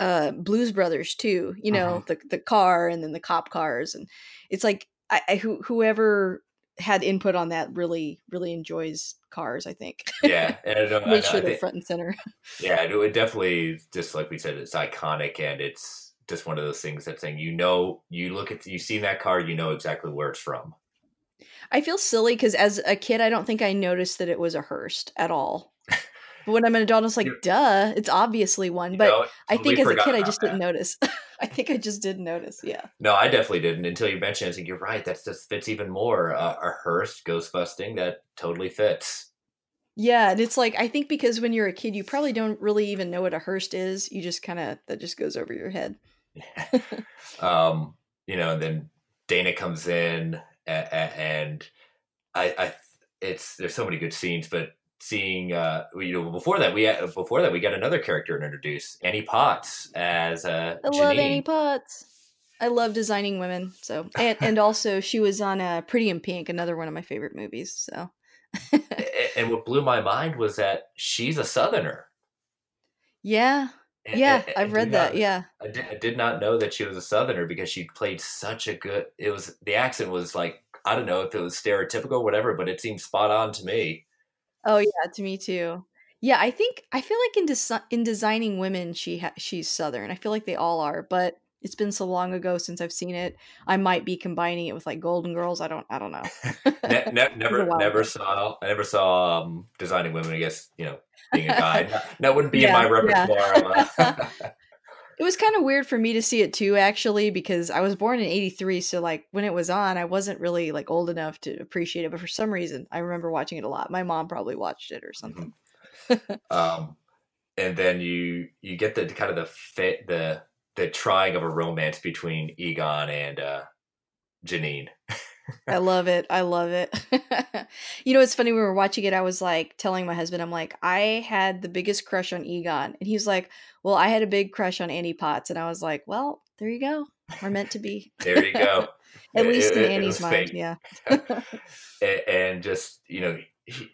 Speaker 1: uh blues brothers too you know uh-huh. the the car and then the cop cars and it's like i, I who, whoever had input on that really really enjoys cars i think
Speaker 2: yeah and I
Speaker 1: don't, [laughs] make I, sure I they're front and center
Speaker 2: yeah it definitely just like we said it's iconic and it's just one of those things that saying you know you look at you see that car you know exactly where it's from
Speaker 1: i feel silly because as a kid i don't think i noticed that it was a hearst at all but when I'm an adult, it's like, [laughs] duh, it's obviously one. But know, I think as a kid, I just that. didn't notice. [laughs] I think I just didn't notice. Yeah.
Speaker 2: No, I definitely didn't until you mentioned. it. I was like, you're right. That just fits even more. Uh, a Hearst ghost busting that totally fits.
Speaker 1: Yeah, and it's like I think because when you're a kid, you probably don't really even know what a Hearst is. You just kind of that just goes over your head. [laughs]
Speaker 2: um, you know, and then Dana comes in, and, and I, I, it's there's so many good scenes, but seeing uh you know before that we had, before that we got another character introduced Annie Potts as uh
Speaker 1: I love Annie Potts. I love designing women. So and and also she was on uh, Pretty in Pink, another one of my favorite movies. So
Speaker 2: and what blew my mind was that she's a southerner.
Speaker 1: Yeah. Yeah, and, and I've read that.
Speaker 2: Not,
Speaker 1: yeah.
Speaker 2: I did, I did not know that she was a southerner because she played such a good it was the accent was like I don't know if it was stereotypical or whatever, but it seemed spot on to me.
Speaker 1: Oh yeah, to me too. Yeah, I think I feel like in des- in designing women, she ha- she's southern. I feel like they all are, but it's been so long ago since I've seen it. I might be combining it with like Golden Girls. I don't. I don't know.
Speaker 2: ne- [laughs] ne- never, never ago. saw. I never saw um, Designing Women. I guess you know, being a guy, [laughs] that wouldn't be yeah, in my repertoire. [laughs]
Speaker 1: it was kind of weird for me to see it too, actually, because I was born in '83. So like when it was on, I wasn't really like old enough to appreciate it. But for some reason, I remember watching it a lot. My mom probably watched it or mm-hmm. something.
Speaker 2: Mm-hmm. [laughs] um, and then you you get the kind of the fit the the trying of a romance between Egon and uh, Janine. [laughs]
Speaker 1: I love it. I love it. [laughs] you know, it's funny. We were watching it, I was like telling my husband, I'm like, I had the biggest crush on Egon. And he's like, Well, I had a big crush on Annie Potts. And I was like, Well, there you go. We're meant to be. [laughs]
Speaker 2: there you go. [laughs]
Speaker 1: At it, least it, in Annie's mind. Fake. Yeah.
Speaker 2: and just, you know,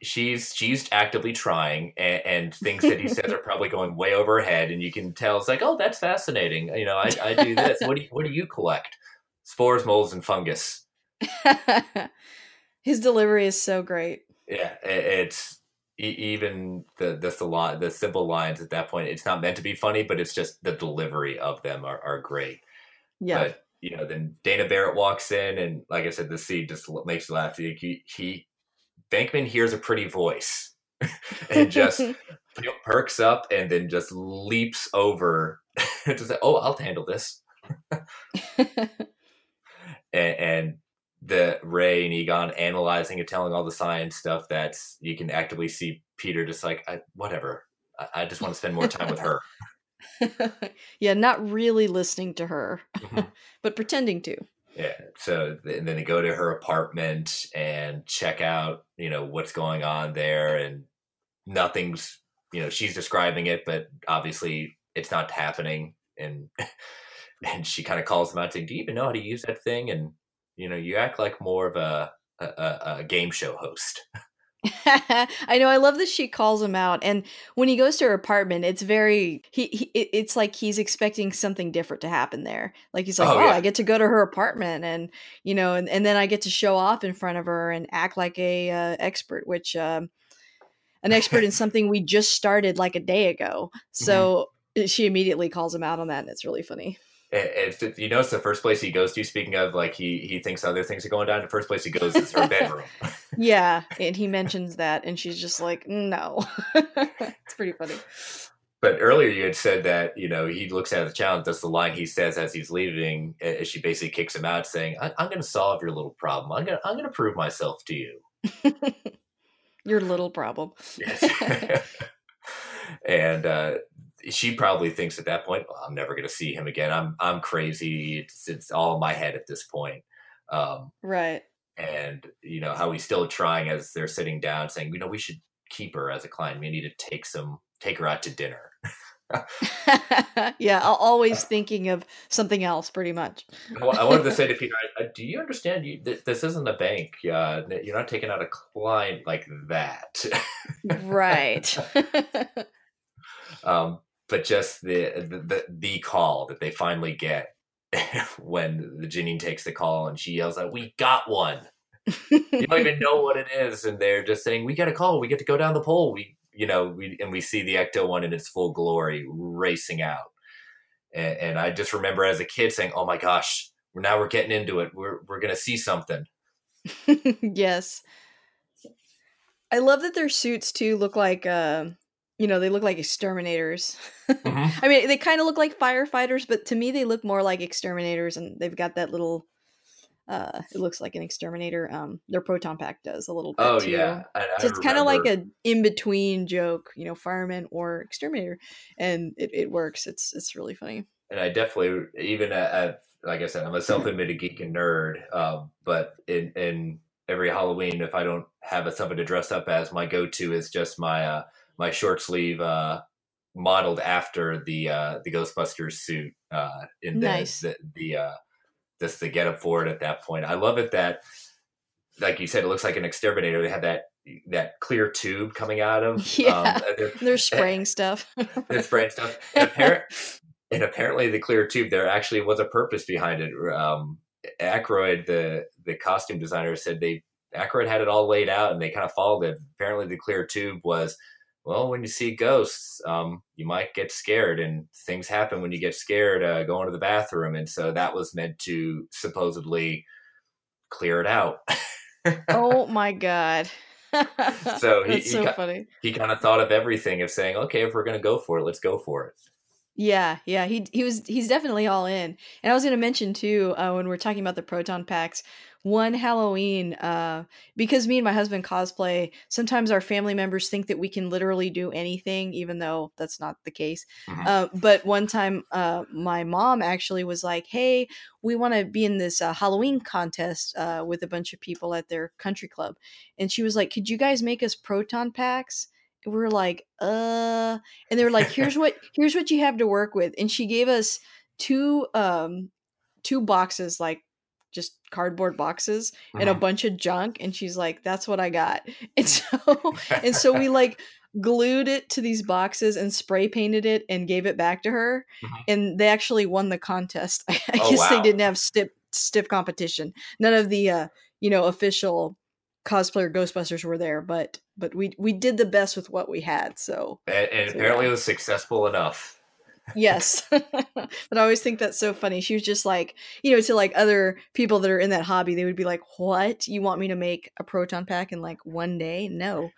Speaker 2: she's she's actively trying and, and things that he says are probably going way over her head and you can tell it's like oh that's fascinating you know i, I do this what do you, what do you collect spores molds and fungus [laughs]
Speaker 1: his delivery is so great.
Speaker 2: Yeah it's even the the the, the simple lines at that point it's not meant to be funny but it's just the delivery of them are, are great. Yeah. But you know then dana barrett walks in and like i said the scene just makes you laugh. He, he Venkman hears a pretty voice [laughs] and just [laughs] perks up and then just leaps over to say, "Oh, I'll handle this." and, and, the Ray and Egon analyzing and telling all the science stuff that's you can actively see Peter just like whatever. I, I, just want to spend more time with her. [laughs]
Speaker 1: yeah, not really listening to her, mm-hmm. [laughs] but pretending to.
Speaker 2: Yeah. So and then they go to her apartment and check out, you know, what's going on there, and nothing's, you know, she's describing it, but obviously it's not happening. And [laughs] and she kind of calls them out, saying, "Do you even know how to use that thing?" And you know, you act like more of a a, a game show host. [laughs] [laughs]
Speaker 1: I know. I love that she calls him out, and when he goes to her apartment, it's very he. he it's like he's expecting something different to happen there. Like he's like, "Oh, oh yeah. I get to go to her apartment, and you know, and, and then I get to show off in front of her and act like a uh, expert, which um, an expert in [laughs] something we just started like a day ago." Mm-hmm. So mm-hmm. she immediately calls him out on that, and it's really funny
Speaker 2: it's, you know, it's the first place he goes to. Speaking of, like he he thinks other things are going down. The first place he goes is her [laughs] bedroom.
Speaker 1: yeah, [laughs] and he mentions that, and she's just like, "No." [laughs] it's pretty funny.
Speaker 2: But earlier you had said that you know he looks at the challenge. That's the line he says as he's leaving. As she basically kicks him out, saying, I- "I'm going to solve your little problem. I'm going to I'm going to prove myself to you."
Speaker 1: your little problem.
Speaker 2: yes. and uh, she probably thinks at that point, well, I'm never going to see him again. I'm I'm crazy. It's it's all in my head at this point. Um,
Speaker 1: right.
Speaker 2: And you know how he's still trying as they're sitting down, saying, you know, we should keep her as a client. We need to take some, take her out to dinner. [laughs]
Speaker 1: yeah, always thinking of something else, pretty much.
Speaker 2: I wanted to say to [laughs] Peter, do you understand? You, this isn't a bank. Uh, you're not taking out a client like that.
Speaker 1: right. [laughs]
Speaker 2: um, but just the, the the call that they finally get [laughs] when the Janine takes the call and she yells out, "We got one." you don't even know what it is, and they're just saying, "We got a call. We get to go down the pole." We, you know, we and we see the Ecto one in its full glory racing out, and, and I just remember as a kid saying, "Oh my gosh, now we're getting into it. We're we're gonna see something." [laughs]
Speaker 1: yes, I love that their suits too look like. Uh you know, they look like exterminators. [laughs] Mm-hmm. I mean, they kind of look like firefighters, but to me, they look more like exterminators, and they've got that little, uh, it looks like an exterminator. Um, their proton pack does a little bit
Speaker 2: Oh
Speaker 1: too.
Speaker 2: yeah, I, I
Speaker 1: So it's kind of like a in between joke, you know, fireman or exterminator, and it, it works. It's it's really funny.
Speaker 2: and I definitely even at, like I said, I'm a [clears throat] self-admitted geek and nerd. Um, but in in every Halloween, if I don't have a, something to dress up as, my go-to is just my uh, my short sleeve, uh, modeled after the uh, the Ghostbusters suit. Uh, in the
Speaker 1: Nice.
Speaker 2: the, the uh, just the get up for it at that point. I love it that, like you said, it looks like an exterminator. They have that that clear tube coming out of [laughs]
Speaker 1: Yeah.
Speaker 2: um, they're-
Speaker 1: They're [laughs] spraying stuff.
Speaker 2: they're spraying stuff. [laughs] And, appar- and apparently, the clear tube there actually was a purpose behind it. Um, Aykroyd, the the costume designer, said they Aykroyd had it all laid out and they kind of followed it. Apparently, the clear tube was. Well, when you see ghosts, um, you might get scared, and things happen when you get scared. Uh, going to the bathroom, and so that was meant to supposedly clear it out.
Speaker 1: oh [laughs] my god.
Speaker 2: So [laughs] he- he
Speaker 1: so
Speaker 2: got- he kind of thought of everything of saying, "Okay, if we're going to go for it, let's go for it."
Speaker 1: Yeah, yeah, he he was he's definitely all in. And I was going to mention too uh, when we're talking about the proton packs, one Halloween uh, because me and my husband cosplay. Sometimes our family members think that we can literally do anything, even though that's not the case.
Speaker 2: Mhm.
Speaker 1: Uh, but one time, uh, my mom actually was like, "Hey, we want to be in this uh, Halloween contest uh, with a bunch of people at their country club," and she was like, "Could you guys make us proton packs?" Were like, "Uh," and they were like, "Here's what here's what you have to work with," and she gave us two um two boxes like just cardboard boxes and a
Speaker 2: Mhm.
Speaker 1: bunch of junk and she's like that's what i got [laughs] and so and so we [laughs] like glued it to these boxes and spray painted it and gave it back to her
Speaker 2: Mhm.
Speaker 1: and they actually won the contest [laughs] i
Speaker 2: Oh,
Speaker 1: guess they didn't have stiff stiff competition none of the uh you know official cosplayer ghostbusters were there but but we we did the best with what we had so
Speaker 2: and, and
Speaker 1: So,
Speaker 2: apparently
Speaker 1: yeah.
Speaker 2: it was successful enough.
Speaker 1: yes [laughs] but i always think that's so funny she was just like you know to like other people that are in that hobby they would be like what you want me to make a proton pack in like one day no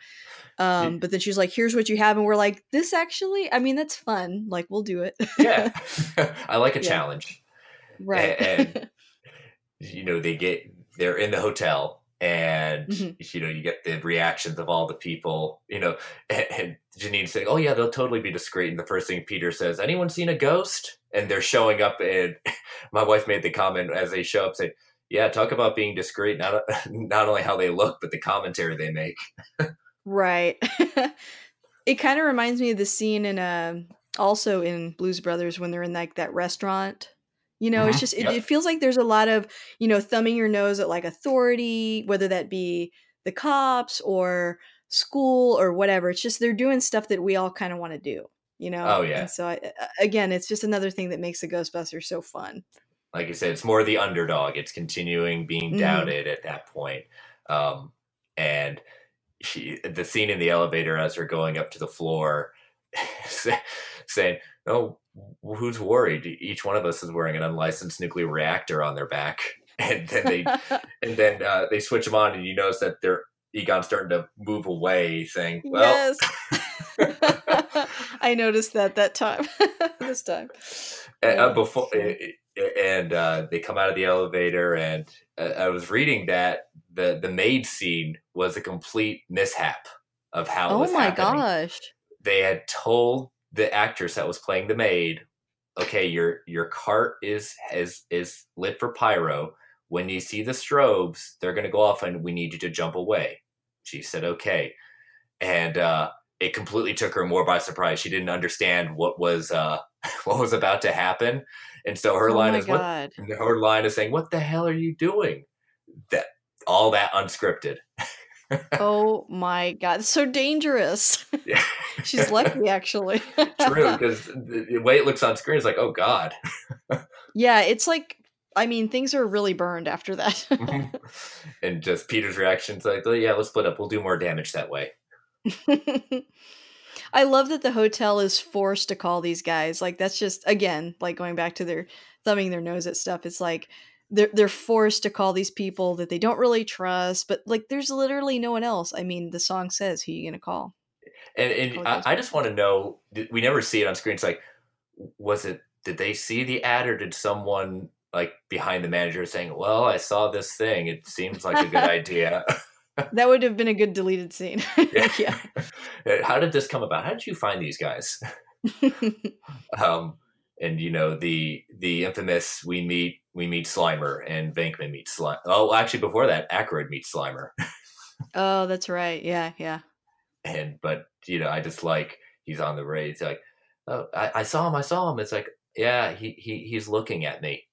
Speaker 1: um but then she's like here's what you have and we're like this actually i mean that's fun like we'll do it
Speaker 2: Yeah, [laughs] [laughs] I like a
Speaker 1: Yeah.
Speaker 2: challenge.
Speaker 1: right
Speaker 2: and- You know, they get they're in the hotel, and
Speaker 1: Mhm.
Speaker 2: you know you get the reactions of all the people. You know, and, and Janine saying, "Oh yeah, they'll totally be discreet." And the first thing Peter says, "Anyone seen a ghost?" And they're showing up, and [laughs] my wife made the comment as they show up, saying. Yeah, talk about being discreet. Not [laughs] not only how they look, but the commentary they make.
Speaker 1: right [laughs] it kind of reminds me of the scene in um also in blues brothers when they're in like that restaurant you know it's
Speaker 2: Mhm.
Speaker 1: just it,
Speaker 2: Yep.
Speaker 1: it feels like there's a lot of you know thumbing your nose at like authority whether that be the cops or school or whatever it's just they're doing stuff that we all kind of want to do you know
Speaker 2: Oh, yeah.
Speaker 1: and so I, again it's just another thing that makes the ghostbusters so fun
Speaker 2: like I said, it's more the underdog. It's continuing being
Speaker 1: Mhm.
Speaker 2: doubted at that point. Um, and she, the scene in the elevator as they're going up to the floor, [laughs] saying, "Oh, who's worried? Each one of us is wearing an unlicensed nuclear reactor on their back." [laughs] And then they, [laughs] and then uh, they switch them on, and you notice that they're Egon's starting to move away, saying, "Well."
Speaker 1: yes [laughs] i noticed that that time this time Yeah,
Speaker 2: uh, before uh, and uh, they come out of the elevator and uh, i was reading that the the maid scene was a complete mishap of how it
Speaker 1: oh
Speaker 2: was
Speaker 1: my
Speaker 2: happening.
Speaker 1: gosh
Speaker 2: they had told the actress that was playing the maid okay your your cart is is is lit for pyro. When you see the strobes they're going to go off and we need you to jump away. She said okay. And uh it completely took her more by surprise. She didn't understand what was uh [laughs] what was about to happen. And so her
Speaker 1: oh
Speaker 2: line is what?
Speaker 1: God.
Speaker 2: And her line is saying what the hell are you doing? That all that unscripted [laughs]
Speaker 1: oh my god it's so dangerous.
Speaker 2: Yeah. [laughs]
Speaker 1: She's lucky actually.
Speaker 2: True [laughs] because the the way it looks on screen is like oh god. [laughs]
Speaker 1: Yeah it's like i mean things are really burned after that. Mm-hmm.
Speaker 2: And just Peter's reaction's like, oh, yeah, let's split up. We'll do more damage that way.
Speaker 1: i love that the hotel is forced to call these guys. Like that's just again like going back to their thumbing their nose at stuff it's like they're, they're forced to call these people that they don't really trust but like there's literally no one else i mean the song says who you gonna call
Speaker 2: And, and I, I just want to know we never see it on screen. It's like, was it, did they see the ad or did someone like behind the manager saying, "Well, I saw this thing. It seems like a good [laughs] idea." [laughs]
Speaker 1: that would have been a good deleted scene. yeah. [laughs]
Speaker 2: How did this come about? How did you find these guys? um, and you know the the infamous we meet we meet Slimer and Venkman meets Slimer. Oh, actually, before that, Aykroyd meets Slimer. [laughs]
Speaker 1: oh, that's right. Yeah, yeah.
Speaker 2: And but you know, I just like he's on the raid. It's like, oh, I, I saw him. I saw him. It's like, yeah, he he he's looking at me.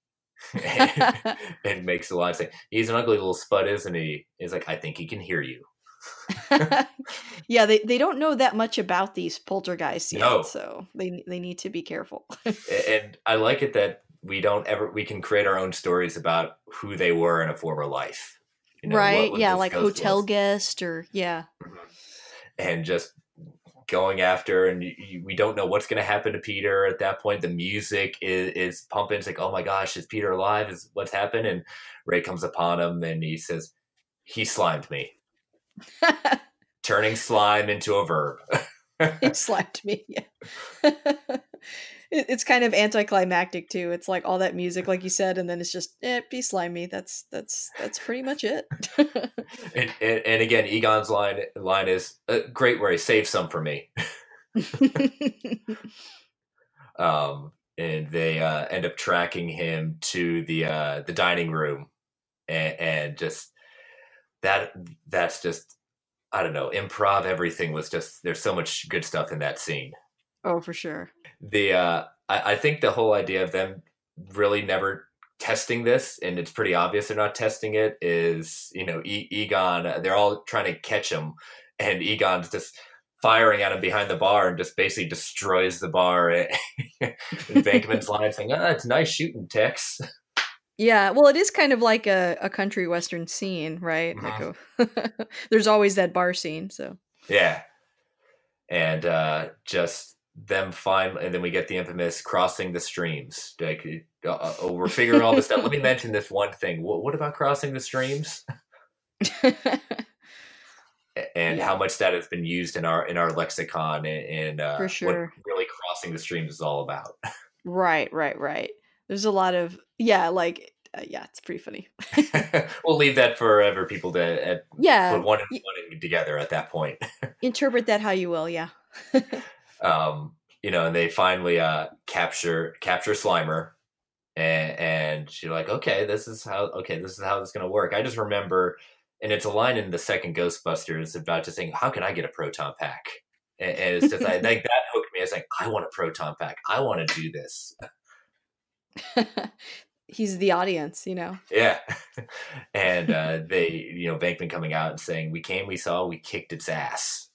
Speaker 2: [laughs] and, [laughs] and, makes a lot of sense. He's an ugly little spud, isn't he? He's like, I think he can hear you.
Speaker 1: yeah, they, they don't know that much about these poltergeists yet, no. so they they need to be careful.
Speaker 2: and I like it that we don't ever we can create our own stories about who they were in a former life.
Speaker 1: You know, right? Yeah, like hotel was. guest or yeah. Mm-hmm.
Speaker 2: And just going after, and you, you, we don't know what's going to happen to Peter at that point. The music is, is pumping. It's like, oh my gosh, is Peter alive? Is what's happened? And Ray comes upon him and he says, "He slimed me." [laughs] Turning slime into a verb. [laughs]
Speaker 1: he slapped me. Yeah. [laughs] it's kind of anticlimactic too. It's like all that music, like you said, and then it's just eh, be slimy. That's that's that's pretty much it. [laughs]
Speaker 2: and, and, and again, Egon's line line is uh, great. Where he saves some for me. [laughs] [laughs] um, and they uh, end up tracking him to the uh, the dining room, and, and just that that's just I don't know improv. Everything was just there's so much good stuff in that scene.
Speaker 1: Oh, for sure.
Speaker 2: The uh, I, I think the whole idea of them really never testing this, and it's pretty obvious they're not testing it. Is you know e- Egon? They're all trying to catch him, and Egon's just firing at him behind the bar and just basically destroys the bar. [laughs] and Venkman's [laughs] line saying, "Ah, it's nice shooting, Tex."
Speaker 1: Yeah, well, it is kind of like a, a country western scene, right? Mm-hmm. Like a, [laughs] there's always that bar scene, so
Speaker 2: yeah, and uh, just them finally, and then we get the infamous crossing the streams. Like, uh, uh oh, we're figuring all this stuff. Let me [laughs] mention this one thing. What, what about crossing the streams? [laughs] and yeah. how much that has been used in our in our lexicon and, uh,
Speaker 1: for sure
Speaker 2: what really crossing the streams is all about. [laughs]
Speaker 1: right, right, right. There's a lot of yeah, like uh, yeah, it's pretty funny.
Speaker 2: we'll leave that forever people to uh,
Speaker 1: yeah
Speaker 2: put one and one together at that point.
Speaker 1: Interpret that how you will, yeah.
Speaker 2: Um, you know, and they finally uh, capture capture Slimer, and, and you're like, okay, this is how okay, this is how it's gonna work. I just remember, and it's a line in the second Ghostbusters about just saying, how can I get a proton pack? And, and it's just like that hooked me. It's like I want a proton pack. I want to do this. [laughs]
Speaker 1: He's the audience, you know.
Speaker 2: Yeah, [laughs] and uh, they, you know, Venkman coming out and saying, "We came, we saw, we kicked its ass."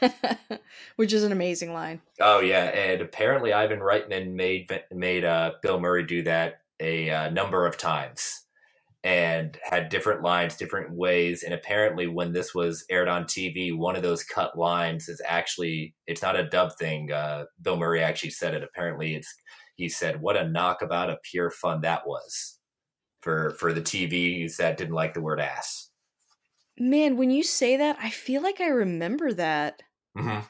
Speaker 2: [laughs]
Speaker 1: which is an amazing line.
Speaker 2: Oh yeah, and apparently Ivan Reitman made made uh, Bill Murray do that a uh, number of times, and had different lines, different ways. And apparently, when this was aired on TV, one of those cut lines is actually it's not a dub thing. Uh, Bill Murray actually said it. Apparently, it's he said, "What a knockabout of pure fun that was." For, for the TVs that didn't like the word ass.
Speaker 1: Man, when you say that, I feel like I remember that.
Speaker 2: Mm-hmm.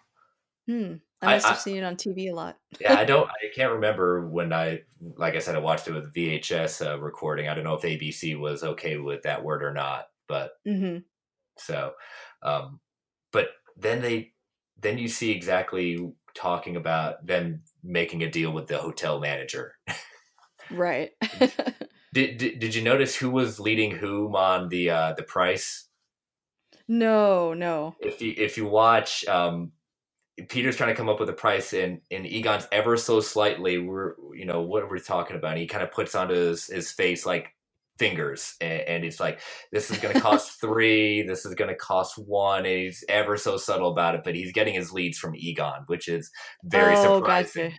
Speaker 1: Hmm. I must I, have seen it on TV a lot.
Speaker 2: yeah, I don't. [laughs] I can't remember when I, like I said, I watched it with VHS uh, recording. I don't know if ABC was okay with that word or not, but
Speaker 1: mm-hmm.
Speaker 2: so, um, but then they, then you see exactly talking about them making a deal with the hotel manager.
Speaker 1: right.
Speaker 2: did, did [laughs] Did you notice who was leading whom on the uh, the price?
Speaker 1: No, no.
Speaker 2: If you if you watch, um, Peter's trying to come up with a price, and and Egon's ever so slightly. We're you know what we're we talking about? And he kind of puts onto his his face like fingers, and, and it's like this is going to cost [laughs] three. This is going to cost one. And he's ever so subtle about it, but he's getting his leads from Egon, which is very oh, surprising.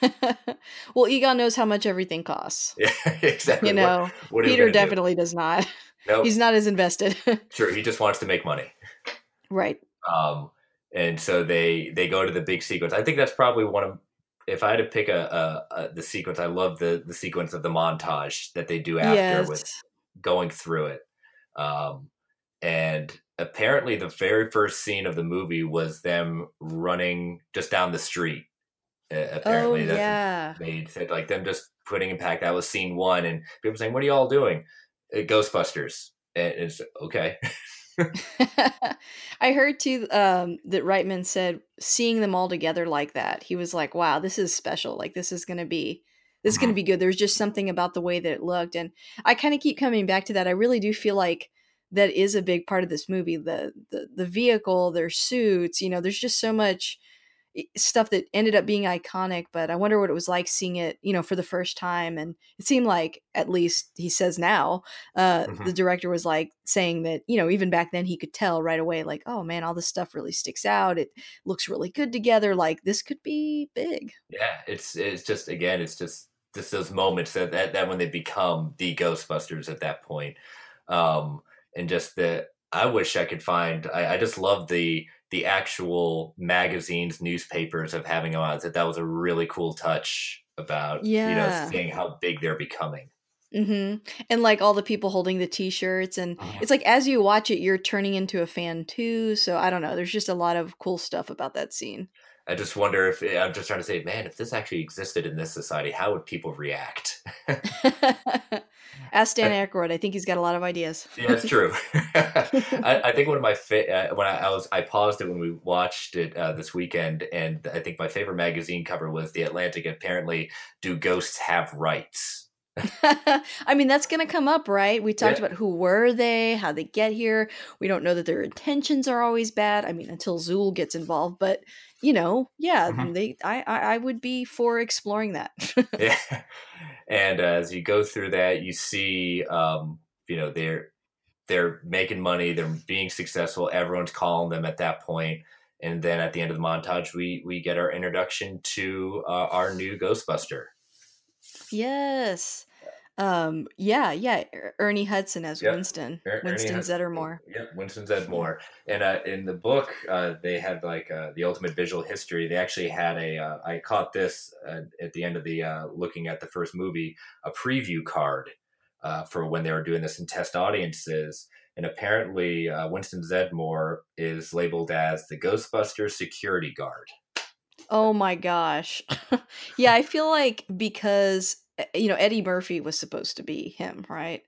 Speaker 1: Gotcha. [laughs] well, Egon knows how much everything costs.
Speaker 2: Yeah, [laughs] exactly.
Speaker 1: You know, what, what Peter definitely do? does not. Nope. He's not as invested. [laughs]
Speaker 2: sure, he just wants to make money.
Speaker 1: Right.
Speaker 2: Um, and so they they go to the big sequence. I think that's probably one of if I had to pick a, a, a the sequence, I love the the sequence of the montage that they do after yes. with going through it. Um, and apparently, the very first scene of the movie was them running just down the street. Uh, apparently,
Speaker 1: oh, yeah.
Speaker 2: made like them just putting impact. That was scene one, and people saying, "What are you all doing?" Ghostbusters, and it's okay. [laughs] [laughs]
Speaker 1: I heard too um, that Reitman said seeing them all together like that, he was like, "Wow, this is special. Like this is gonna be." This is going to
Speaker 2: Mhm.
Speaker 1: be good. There's just something about the way that it looked. And I kind of keep coming back to that. I really do feel like that is a big part of this movie. The the the vehicle, their suits, you know, there's just so much stuff that ended up being iconic, but I wonder what it was like seeing it, you know, for the first time. And it seemed like, at least he says now, uh,
Speaker 2: Mhm.
Speaker 1: the director was like saying that, you know, even back then he could tell right away, like, oh man, all this stuff really sticks out. It looks really good together. Like this could be big.
Speaker 2: Yeah, it's it's just again, it's just just those moments that that, that when they become the Ghostbusters at that point, um, and just the I wish I could find. I, I just love the the actual magazines, newspapers of having them out. That that was a really cool touch about yeah. you know seeing how big they're becoming.
Speaker 1: hmm And like all the people holding the t-shirts and it's like as you watch it you're turning into a fan too. So I don't know, there's just a lot of cool stuff about that scene.
Speaker 2: I just wonder if I'm just trying to say, man, if this actually existed in this society, how would people react? [laughs] [laughs]
Speaker 1: Ask Dan Aykroyd. I think he's got a lot of ideas.
Speaker 2: Yeah, that's true. [laughs] [laughs] I, I think one of my fa- uh, when I, I was I paused it when we watched it uh, this weekend, and I think my favorite magazine cover was the Atlantic. Apparently, do ghosts have rights? [laughs]
Speaker 1: I mean, that's going to come up, right? We talked
Speaker 2: Yeah.
Speaker 1: about who were they, how they get here. We don't know that their intentions are always bad. I mean, until Zuul gets involved, but you know, yeah,
Speaker 2: Mhm.
Speaker 1: they I, I I would be for exploring that.
Speaker 2: Yeah. And uh, as you go through that, you see, um, you know, they're they're making money, they're being successful. Everyone's calling them at that point, and then at the end of the montage, we we get our introduction to uh, our new Ghostbuster.
Speaker 1: yes. Um yeah, yeah, Er- Ernie Hudson as
Speaker 2: Yep.
Speaker 1: Winston.
Speaker 2: Er- Ernie
Speaker 1: Winston
Speaker 2: has-
Speaker 1: Zeddemore.
Speaker 2: Yep, Winston Zeddemore. And uh, in the book, uh, they had like uh, the ultimate visual history. They actually had a. Uh, I caught this uh, at the end of the uh, looking at the first movie, a preview card uh, for when they were doing this in test audiences. And apparently, uh, Winston Zeddemore is labeled as the Ghostbuster security guard.
Speaker 1: Oh my gosh. [laughs] yeah, I feel like because you know Eddie Murphy was supposed to be him, right?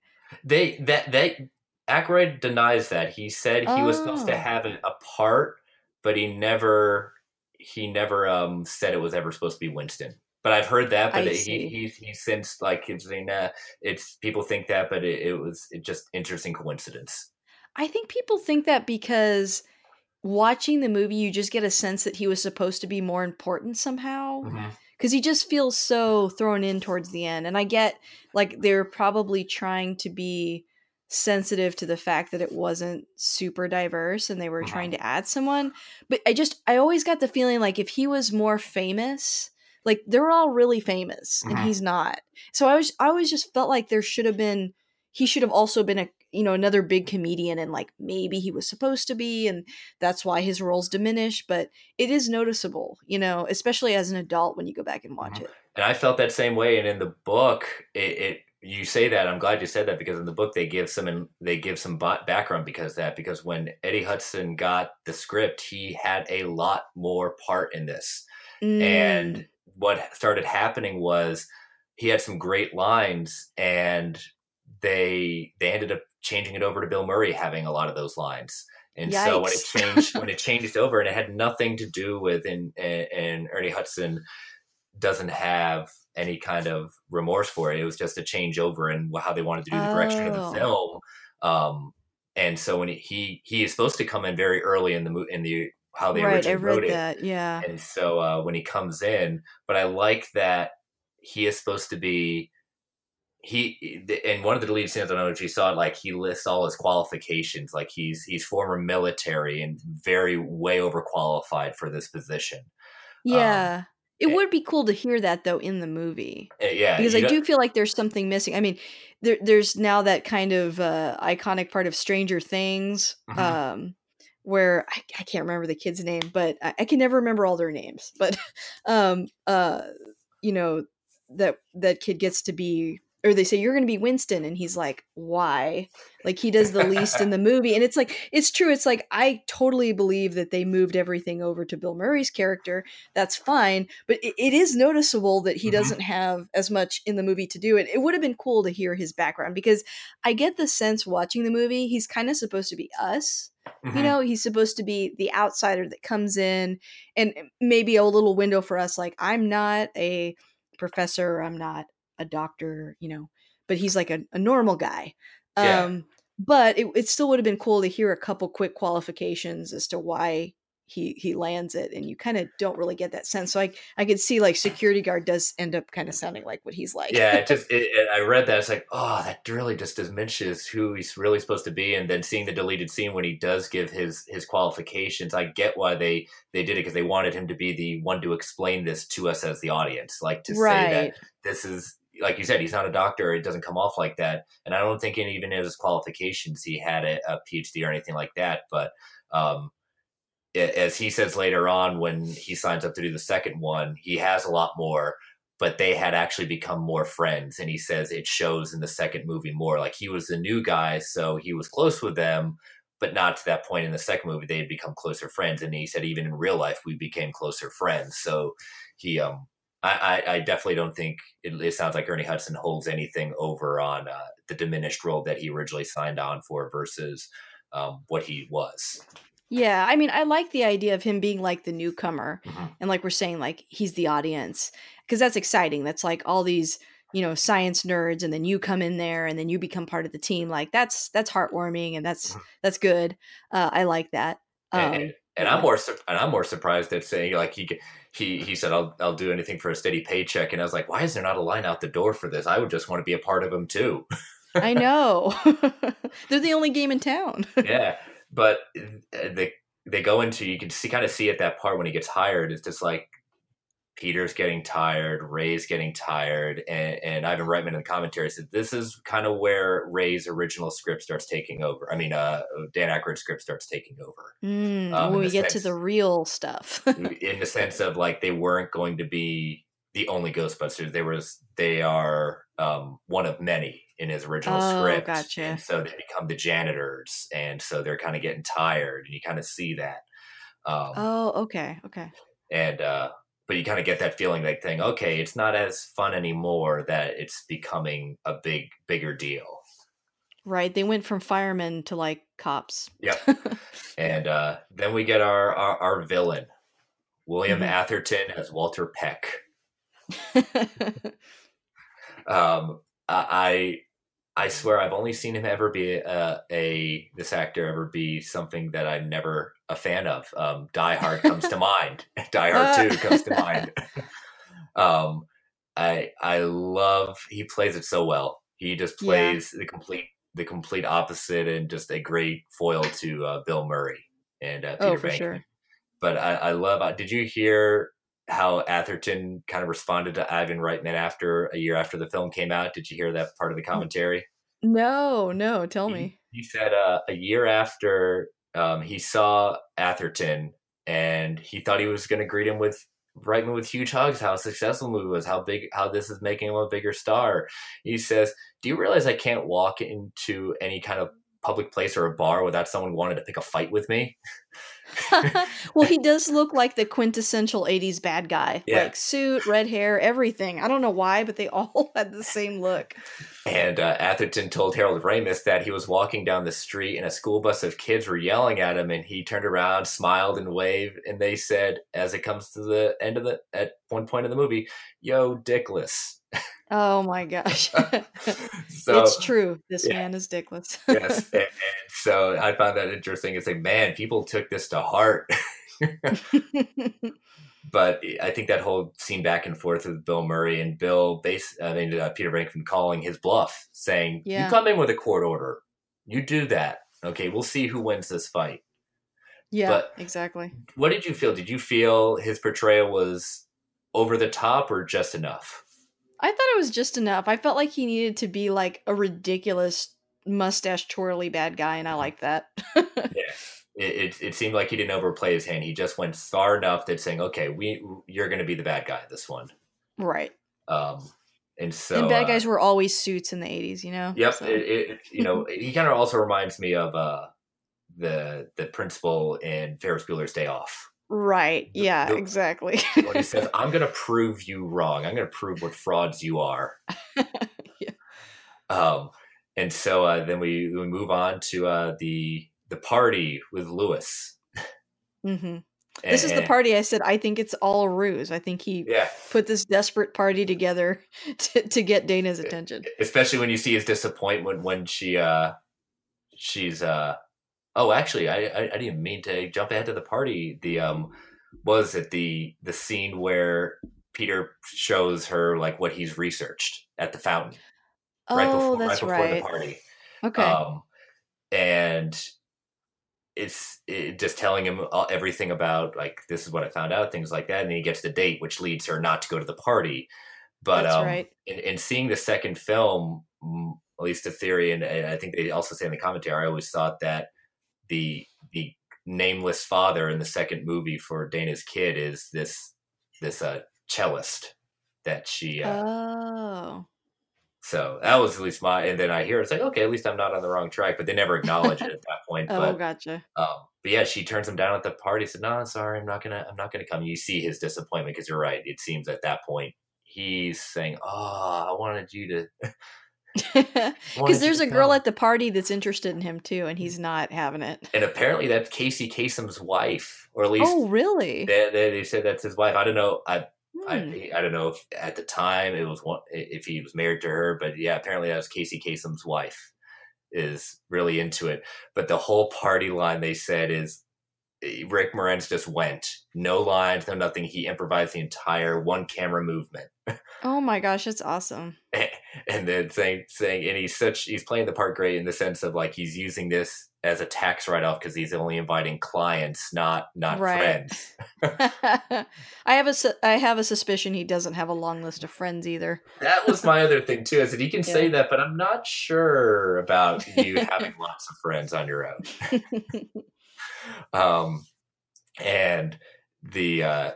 Speaker 2: They that they Aykroyd denies that. He said he was supposed to
Speaker 1: Oh.
Speaker 2: have a part, but he never he never um said it was ever supposed to be Winston. But I've heard that, but
Speaker 1: I
Speaker 2: he, he he since like he's saying nah, it's people think that, but it, it was it just interesting coincidence.
Speaker 1: I think people think that because watching the movie you just get a sense that he was supposed to be more important somehow because he just feels so thrown in towards the end and i get like they're probably trying to be sensitive to the fact that it wasn't super diverse and they were trying to add someone but i just i always got the feeling like if he was more famous like they're all really famous and
Speaker 2: Mhm.
Speaker 1: he's not so i was i always just felt like there should have been he should have also been a you know another big comedian and like maybe he was supposed to be and that's why his roles diminish but it is noticeable you know especially as an adult when you go back and watch
Speaker 2: Mhm.
Speaker 1: it
Speaker 2: And I felt that same way. And in the book, it, it you say that I'm glad you said that because in the book they give some they give some ba- background because of that because when Eddie Hudson got the script, he had a lot more part in this.
Speaker 1: Mm,
Speaker 2: And what started happening was he had some great lines, and they they ended up changing it over to Bill Murray having a lot of those lines. And so when it [laughs] changed when it changed over, and it had nothing to do with and and Ernie Hudson doesn't have any kind of remorse for it. It was just a change over in how they wanted to do the direction of
Speaker 1: Oh.
Speaker 2: the film. Um, and so when he, he is supposed to come in very early in the in the how they
Speaker 1: right i
Speaker 2: originally wrote it.
Speaker 1: yeah
Speaker 2: And so uh, when he comes in, but I like that he is supposed to be he in one of the deleted scenes. I don't know if you saw it. Like he lists all his qualifications. Like he's he's former military and very way overqualified for this position.
Speaker 1: yeah it
Speaker 2: eh
Speaker 1: would be cool to hear that though in the movie
Speaker 2: Uh, yeah,
Speaker 1: because I
Speaker 2: don't-
Speaker 1: feel like there's something missing. I mean, there, there's now that kind of uh, iconic part of Stranger Things,
Speaker 2: Mhm.
Speaker 1: um, where I, I can't remember the kid's name, but I, I can never remember all their names. [laughs] But um, uh, you know that that kid gets to be or they say you're going to be Winston and he's like why like he does the least in the [laughs] movie and it's like it's true it's like I totally believe that they moved everything over to Bill Murray's character that's fine but it, it is noticeable that he mm-hmm. doesn't have as much in the movie to do it it would have been cool to hear his background because I get the sense watching the movie he's kind of supposed to be us Mm-hmm. You know, he's supposed to be the outsider that comes in and maybe a little window for us like I'm not a professor, I'm not a doctor, you know, but he's like a, a normal guy. Yeah. Um, but it, it still would have been cool to hear a couple quick qualifications as to why he he lands it and you kind of don't really get that sense so i i could see like security guard does end up kind of sounding like what he's like
Speaker 2: yeah it just [laughs] it, it, i read that it's like oh that really just diminishes who he's really supposed to be and then seeing the deleted scene when he does give his his qualifications i get why they they did it because they wanted him to be the one to explain this to us as the audience like to right. say that this is like you said, he's not a doctor. It doesn't come off like that. And I don't think in even in his qualifications he had a, a PhD or anything like that. But um, as he says later on when he signs up to do the second one, he has a lot more, but they had actually become more friends. And he says it shows in the second movie more. Like he was the new guy, so he was close with them, but not to that point in the second movie. They had become closer friends. And he said even in real life we became closer friends. So he um I, I, definitely don't think it, it, sounds like Ernie Hudson holds anything over on uh, the diminished role that he originally signed on for versus um, what he was.
Speaker 1: Yeah, I mean, I like the idea of him being like the newcomer, mm-hmm. and like we're saying, like he's the audience because that's exciting. That's like all these you know science nerds, and then you come in there, and then you become part of the team. Like that's that's heartwarming, and that's mm-hmm. that's good. Uh, I like that.
Speaker 2: Um, and, and, I'm more and I'm more surprised at saying like he he he said I'll I'll do anything for a steady paycheck, and I was like, why is there not a line out the door for this? I would just want to be a part of them too.
Speaker 1: I [laughs] know. [laughs] They're the only game in town. [laughs]
Speaker 2: yeah but uh, they they go into you can see kind of see at that part when he gets hired it's just like Peter's getting tired, Ray's getting tired, and, and Ivan Reitman in the commentary said this is kind of where Ray's original script starts taking over. I mean, uh, Dan Aykroyd's script starts taking over.
Speaker 1: Mm, um, when we get sense, to the real stuff, [laughs]
Speaker 2: in the sense of like they weren't going to be the only Ghostbusters. They was they are um, one of many in his original oh, script.
Speaker 1: Gotcha.
Speaker 2: And so they become the janitors, and so they're kind of getting tired, and you kind of see that.
Speaker 1: Um, oh, okay, okay.
Speaker 2: And uh, but you kind of get that feeling like thing. Okay, it's not as fun anymore. That it's becoming a big, bigger deal.
Speaker 1: Right. They went from firemen to like cops.
Speaker 2: Yep. [laughs] and uh, then we get our our, our villain, William mm-hmm. Atherton as Walter Peck. [laughs] um, I I swear I've only seen him ever be a, a this actor ever be something that I'm never a fan of. Um, Die Hard comes to [laughs] mind. [laughs] Die Hard Two comes to [laughs] mind. um, I I love he plays it so well. He just plays yeah. the complete the complete opposite and just a great foil to uh, Bill Murray and uh, Peter oh, for Venkman. Sure. But I, I love. Uh, did you hear how Atherton kind of responded to Ivan Reitman after a year after the film came out. Did you hear that part of the commentary?
Speaker 1: No, no. Tell
Speaker 2: he,
Speaker 1: me.
Speaker 2: He said uh, a year after um, he saw Atherton and he thought he was going to greet him with Reitman with huge hugs. How successful the movie was. How big. How this is making him a bigger star. He says, "Do you realize I can't walk into any kind of public place or a bar without someone wanting to pick a fight with me?" [laughs] [laughs]
Speaker 1: well, he does look like the quintessential 80s bad guy. Yeah. Like suit, red hair, everything. I don't know why, but they [laughs] all had the same look.
Speaker 2: And uh, Atherton told Harold Ramis that he was walking down the street and a school bus of kids were yelling at him and he turned around, smiled and waved and they said as it comes to the end of the at one point of the movie, "Yo, dickless."
Speaker 1: Oh my gosh. [laughs] so, it's true. This yeah. man is dickless.
Speaker 2: yes. And, and, so I found that interesting. It's like, man, people took this to heart. [laughs] [laughs] but I think that whole scene back and forth with Bill Murray and Bill, base, I mean, uh, Peter Venkman calling his bluff, saying, yeah. You come in with a court order. You do that. Okay, we'll see who wins this fight.
Speaker 1: Yeah, but exactly.
Speaker 2: What did you feel? Did you feel his portrayal was over the top or just enough?
Speaker 1: I thought it was just enough. I felt like he needed to be like a ridiculous mustache twirly bad guy, and I mm-hmm. like that.
Speaker 2: yeah. [laughs] It, it, it, seemed like he didn't overplay his hand. He just went far enough that saying, "Okay, we you're going to be the bad guy this one."
Speaker 1: Right.
Speaker 2: Um, and so
Speaker 1: and bad
Speaker 2: uh,
Speaker 1: guys were always suits in the 80s, you know?
Speaker 2: Yep.
Speaker 1: So-
Speaker 2: It, it, you know, [laughs] he kind of also reminds me of uh, the the principal in Ferris Bueller's Day Off.
Speaker 1: right.
Speaker 2: the-
Speaker 1: Yeah,
Speaker 2: the-
Speaker 1: exactly.
Speaker 2: When he says, "I'm going [laughs] to prove you wrong. I'm going to prove what frauds you are." [laughs]
Speaker 1: Yeah.
Speaker 2: Um, and so uh, then we we move on to uh, the the party with Louis.
Speaker 1: hmm This is the party I said I think it's all a ruse. I think he
Speaker 2: Yeah,
Speaker 1: put this desperate party together [laughs] to, to get Dana's attention.
Speaker 2: especially when you see his disappointment when she uh she's uh oh actually I, I i didn't mean to jump ahead to the party the um was it the the scene where peter shows her like what he's researched at the fountain right
Speaker 1: oh,
Speaker 2: before
Speaker 1: that's
Speaker 2: right before
Speaker 1: right.
Speaker 2: the party
Speaker 1: Okay.
Speaker 2: um and it's it, just telling him all, everything about like this is what i found out things like that and then he gets the date which leads her not to go to the party but um
Speaker 1: right.
Speaker 2: in, in seeing the second film at least the theory and, and i think they also say in the commentary i always thought that the the nameless father in the second movie for dana's kid is this this uh cellist that she uh,
Speaker 1: oh.
Speaker 2: So that was at least my and then i hear it's like okay at least i'm not on the wrong track but they never acknowledge it at that point [laughs]
Speaker 1: Oh,
Speaker 2: but
Speaker 1: gotcha.
Speaker 2: um, but yeah, she turns him down at the party. Said, "No, sorry, I'm not gonna, I'm not gonna come." You see his disappointment because you're right. It seems at that point he's saying, "Oh, I wanted you to." [laughs] [laughs]
Speaker 1: Because there's a girl
Speaker 2: come."
Speaker 1: at the party that's interested in him too, and he's not having it.
Speaker 2: and apparently that's Casey Kasem's wife, or at least
Speaker 1: Oh, really?
Speaker 2: they, they, they said that's his wife. I don't know. I. I, I don't know if at the time it was one, if he was married to her, but yeah, apparently that was Casey Kasem's wife. Is really into it, but the whole party line they said is eh, Rick Moranis just went no lines, no nothing. He improvised the entire one camera movement,
Speaker 1: Oh my gosh, that's awesome. [laughs]
Speaker 2: and then saying saying, and he's such he's playing the part great in the sense of like he's using this as a tax write off because he's only inviting clients, not not
Speaker 1: Right.
Speaker 2: friends. [laughs] [laughs]
Speaker 1: I have a I have a suspicion he doesn't have a long list of friends either.
Speaker 2: That was my other thing too. I said he can say that, but I'm not sure about you [laughs] having lots of friends on your own. Um, and the uh,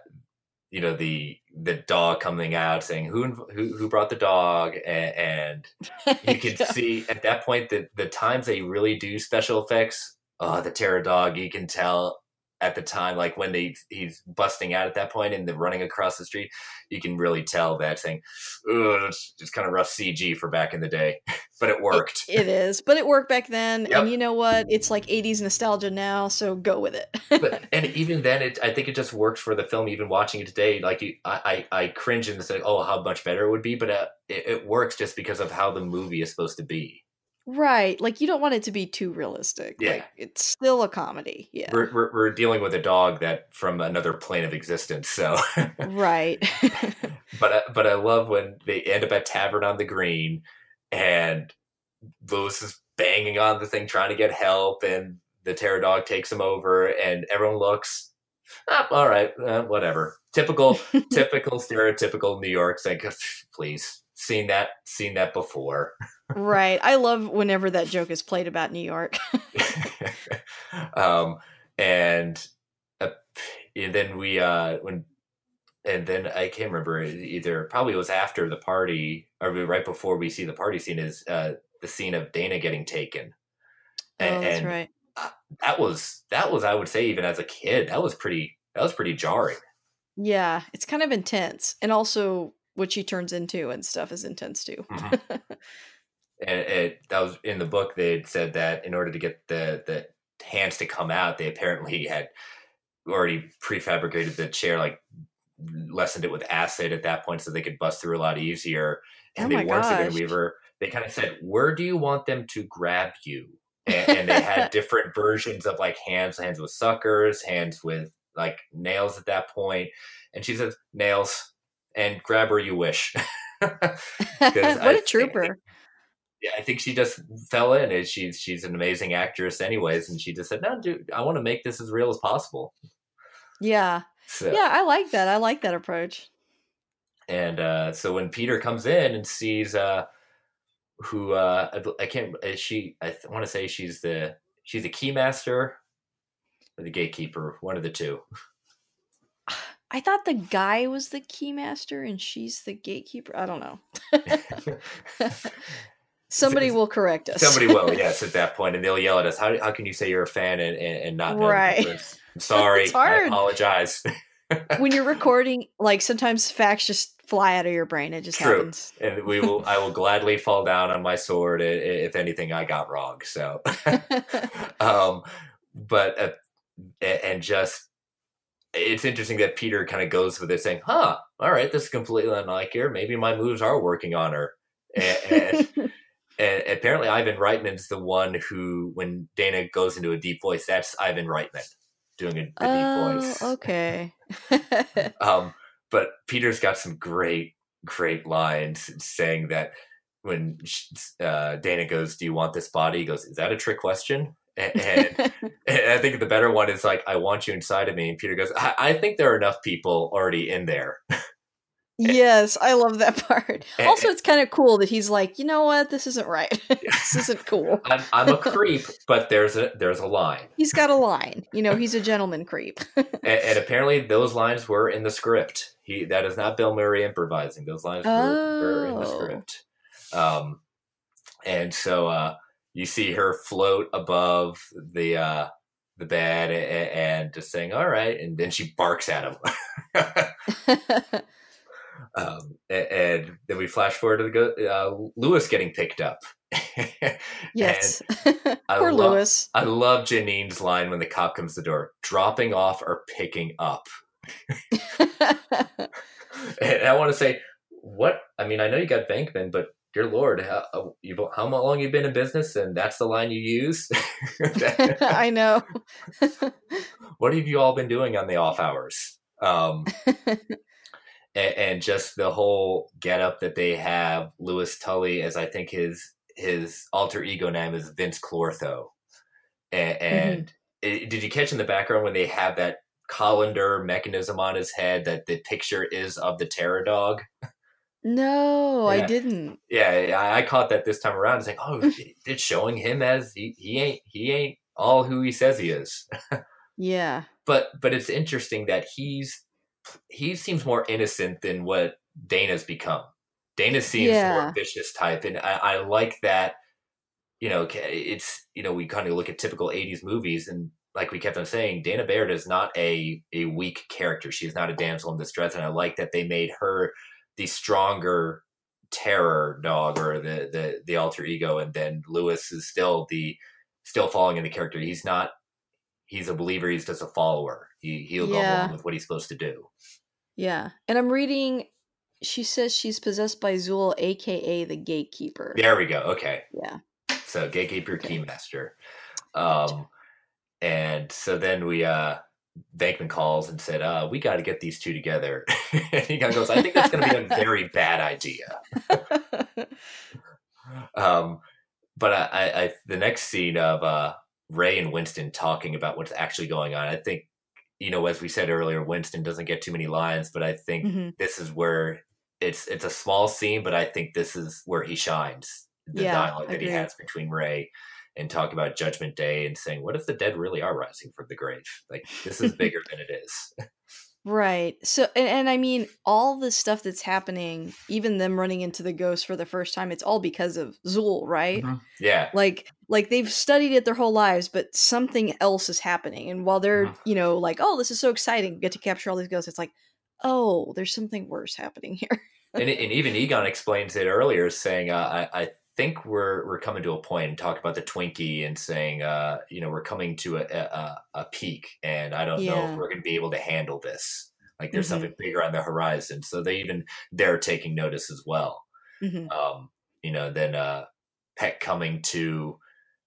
Speaker 2: you know the the dog coming out saying who who who brought the dog, and, and you [laughs] can see at that point that the times they really do special effects. Oh, the terror dog! You can tell at the time, like when they he's busting out at that point and they're running across the street, you can really tell that thing. "Oh, it's just kind of rough CG for back in the day," [laughs] but it worked.
Speaker 1: It is, but it worked back then,
Speaker 2: Yep.
Speaker 1: and you know what? It's like '80s nostalgia now, so go with it.
Speaker 2: but [laughs] and even then, it I think it just works for the film. Even watching it today, like you, I, I, I cringe and say, "Oh, how much better it would be," but uh, it, it works just because of how the movie is supposed to be.
Speaker 1: Right? Like you don't want it to be too realistic.
Speaker 2: Yeah.
Speaker 1: Like it's still a comedy. Yeah.
Speaker 2: We're, we're we're dealing with a dog that from another plane of existence. So,
Speaker 1: right. [laughs]
Speaker 2: but I, but I love when they end up at Tavern on the Green, and Louis is banging on the thing trying to get help, and the terror dog takes him over, and everyone looks. Ah, all right, uh, whatever. Typical, [laughs] typical, stereotypical New York saying, "Please, seen that, seen that before."
Speaker 1: Right. I love whenever that joke is played about New York. [laughs]
Speaker 2: um, and, uh, and then we uh, when and then I can't remember either. Probably it was after the party or right before we see the party scene is uh, the scene of Dana getting taken.
Speaker 1: oh, that's
Speaker 2: and
Speaker 1: right.
Speaker 2: that was that was I would say even as a kid that was pretty that was pretty jarring.
Speaker 1: Yeah, it's kind of intense, and also what she turns into and stuff is intense too. [laughs]
Speaker 2: and it that was in the book they said that in order to get the the hands to come out they apparently had already prefabricated the chair like lessened it with acid at that point so they could bust through a lot easier. And
Speaker 1: Oh
Speaker 2: they weren't
Speaker 1: gosh.
Speaker 2: weaver. They kind of said where do you want them to grab you? And, and they had [laughs] different versions of like hands hands with suckers hands with like nails at that point. And she says nails and grab where you wish. [laughs] [laughs]
Speaker 1: What
Speaker 2: I
Speaker 1: a trooper!
Speaker 2: Yeah, I think she just fell in. And she's she's an amazing actress, anyways, and she just said, "No, dude, I want to make this as real as possible."
Speaker 1: Yeah,
Speaker 2: So,
Speaker 1: yeah, I like that. I like that approach.
Speaker 2: and uh, so when Peter comes in and sees uh, who uh, I, I can't, is she I th- want to say she's the she's the keymaster or the gatekeeper, one of the two. [sighs]
Speaker 1: I thought the guy was the keymaster and she's the gatekeeper. I don't know. [laughs] [laughs] [laughs] Somebody will correct us.
Speaker 2: Somebody will, [laughs] yes, at that point, and they'll yell at us. How, how can you say you're a fan and, and, and not know
Speaker 1: Right.
Speaker 2: I'm sorry. I apologize. [laughs]
Speaker 1: when you're recording, like sometimes facts just fly out of your brain. It just
Speaker 2: True.
Speaker 1: happens.
Speaker 2: and we will. [laughs] I will gladly fall down on my sword if anything I got wrong. So, um, but uh, and just it's interesting that Peter kind of goes with it, saying, "Huh, all right, this is completely unlike her. Maybe my moves are working on her." And, and, and apparently, Ivan Reitman's the one who, when Dana goes into a deep voice, that's Ivan Reitman doing a, a deep
Speaker 1: oh,
Speaker 2: voice.
Speaker 1: okay. [laughs]
Speaker 2: Um, but Peter's got some great, great lines saying that when uh, Dana goes, "Do you want this body?" He goes, "Is that a trick question?" And, [laughs] and, and I think the better one is like, "I want you inside of me." And Peter goes, "I, I think there are enough people already in there." [laughs]
Speaker 1: yes, I love that [laughs] part.
Speaker 2: And-
Speaker 1: Also, it's kind of cool that he's like, you know what, this isn't right. [laughs] this isn't cool. [laughs]
Speaker 2: I'm, I'm a creep, but there's a there's a line,
Speaker 1: He's got a line. You know, he's a gentleman creep.
Speaker 2: and, and apparently those lines were in the script. He that is not Bill Murray improvising; those lines were, were in the
Speaker 1: Oh.
Speaker 2: script. Um, and so uh, you see her float above the uh, the bed and, and just saying, "All right," and then she barks at him. Um, and then we flash forward to the go- uh, Louis getting picked up. [laughs]
Speaker 1: yes. [laughs] Poor
Speaker 2: love-
Speaker 1: Louis.
Speaker 2: I love Janine's line when the cop comes to the door, dropping off or picking up. [laughs] And I want to say, what? I mean, I know you got Venkman, but dear Lord, how, uh, you've, how long you been in business, and that's the line you use?
Speaker 1: I know.
Speaker 2: what have you all been doing on the off hours? Um, and, and just the whole getup that they have Louis Tully as I think his his alter ego name is Vinz Clortho. And, mm-hmm. and it- did you catch in the background when they have that colander mechanism on his head that the picture is of the terror dog?
Speaker 1: No, I didn't.
Speaker 2: Yeah, I, I caught that this time around. It's like, oh, [laughs] it's showing him as he, he ain't he ain't all who he says he is. [laughs]
Speaker 1: Yeah.
Speaker 2: but but it's interesting that he's he seems more innocent than what Dana's become. Dana seems
Speaker 1: Yeah.
Speaker 2: more vicious type, and I, I like that. You know, it's you know we kind of look at typical '80s movies, and like we kept on saying, Dana Baird is not a a weak character. She's not a damsel in distress, and I like that they made her the stronger terror dog or the the the alter ego, and then Louis is still the still following in the character. He's not he's a believer. He's just a follower. He he'll go
Speaker 1: Yeah.
Speaker 2: along with what he's supposed to do.
Speaker 1: Yeah. And I'm reading she says she's possessed by Zuul, aka the gatekeeper.
Speaker 2: There we go. Okay,
Speaker 1: Yeah.
Speaker 2: so gatekeeper,
Speaker 1: Okay.
Speaker 2: keymaster, um, and so then we uh, Venkman calls and said, uh, "We got to get these two together." [laughs] and he kind of goes, "I think that's going to be a very [laughs] bad idea." Um, but I, I, I, the next scene of uh, Ray and Winston talking about what's actually going on, I think, you know, as we said earlier, Winston doesn't get too many lines, but I think
Speaker 1: Mhm.
Speaker 2: this is where it's it's a small scene, but I think this is where he shines. The
Speaker 1: Yeah,
Speaker 2: dialogue that he has between Ray and talk about Judgment Day and saying, "What if the dead really are rising from the grave? Like this is [laughs] bigger than it is." [laughs]
Speaker 1: Right. So, and, and I mean, all the stuff that's happening, even them running into the ghost for the first time, it's all because of Zuul, right?
Speaker 2: Yeah,
Speaker 1: Like, like they've studied it their whole lives, but something else is happening. And while they're,
Speaker 2: Mhm.
Speaker 1: you know, like, oh, this is so exciting, get to capture all these ghosts, it's like, oh, there's something worse happening [laughs] here.
Speaker 2: and, and even Egon explains it earlier, saying, uh, I, "I think we're we're coming to a point and talk about the Twinkie and saying, uh, you know, we're coming to a a, a peak, and I don't know if we're going to be able to handle this. Like, there's
Speaker 1: Mhm.
Speaker 2: something bigger on the horizon. So they even they're taking notice as well.
Speaker 1: Mhm.
Speaker 2: Um, you know, then uh, Peck coming to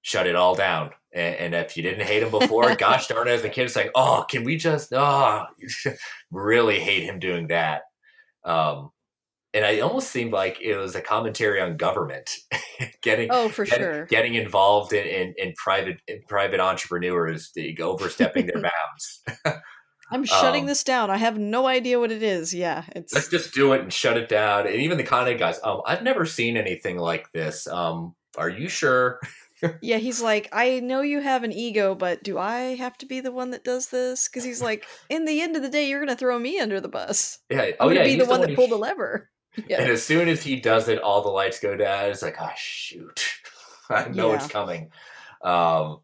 Speaker 2: shut it all down. And, and if you didn't hate him before, [laughs] gosh darn it, as a kid, it's like, oh, can we just, oh, [laughs] really hate him doing that. Um, and it almost seemed like it was a commentary on government [laughs] getting
Speaker 1: Oh, for
Speaker 2: get-
Speaker 1: sure.
Speaker 2: getting involved in, in, in private in private entrepreneurs the- overstepping their [laughs] bounds. [laughs]
Speaker 1: I'm shutting
Speaker 2: um,
Speaker 1: this down. I have no idea what it is. Yeah, it's
Speaker 2: Let's just do it and shut it down. And even the Con Ed guys, um, I've never seen anything like this. Um, are you sure?
Speaker 1: yeah, he's like, I know you have an ego, but do I have to be the one that does this? Because he's like, in the end of the day, you're gonna throw me under the bus.
Speaker 2: Yeah.
Speaker 1: I'm
Speaker 2: Oh
Speaker 1: gonna
Speaker 2: yeah.
Speaker 1: be the
Speaker 2: he's
Speaker 1: one that pulled the lever. Yeah.
Speaker 2: And as soon as he does it, all the lights go down. It's like, oh shoot, [laughs] I know
Speaker 1: Yeah.
Speaker 2: it's coming. Um,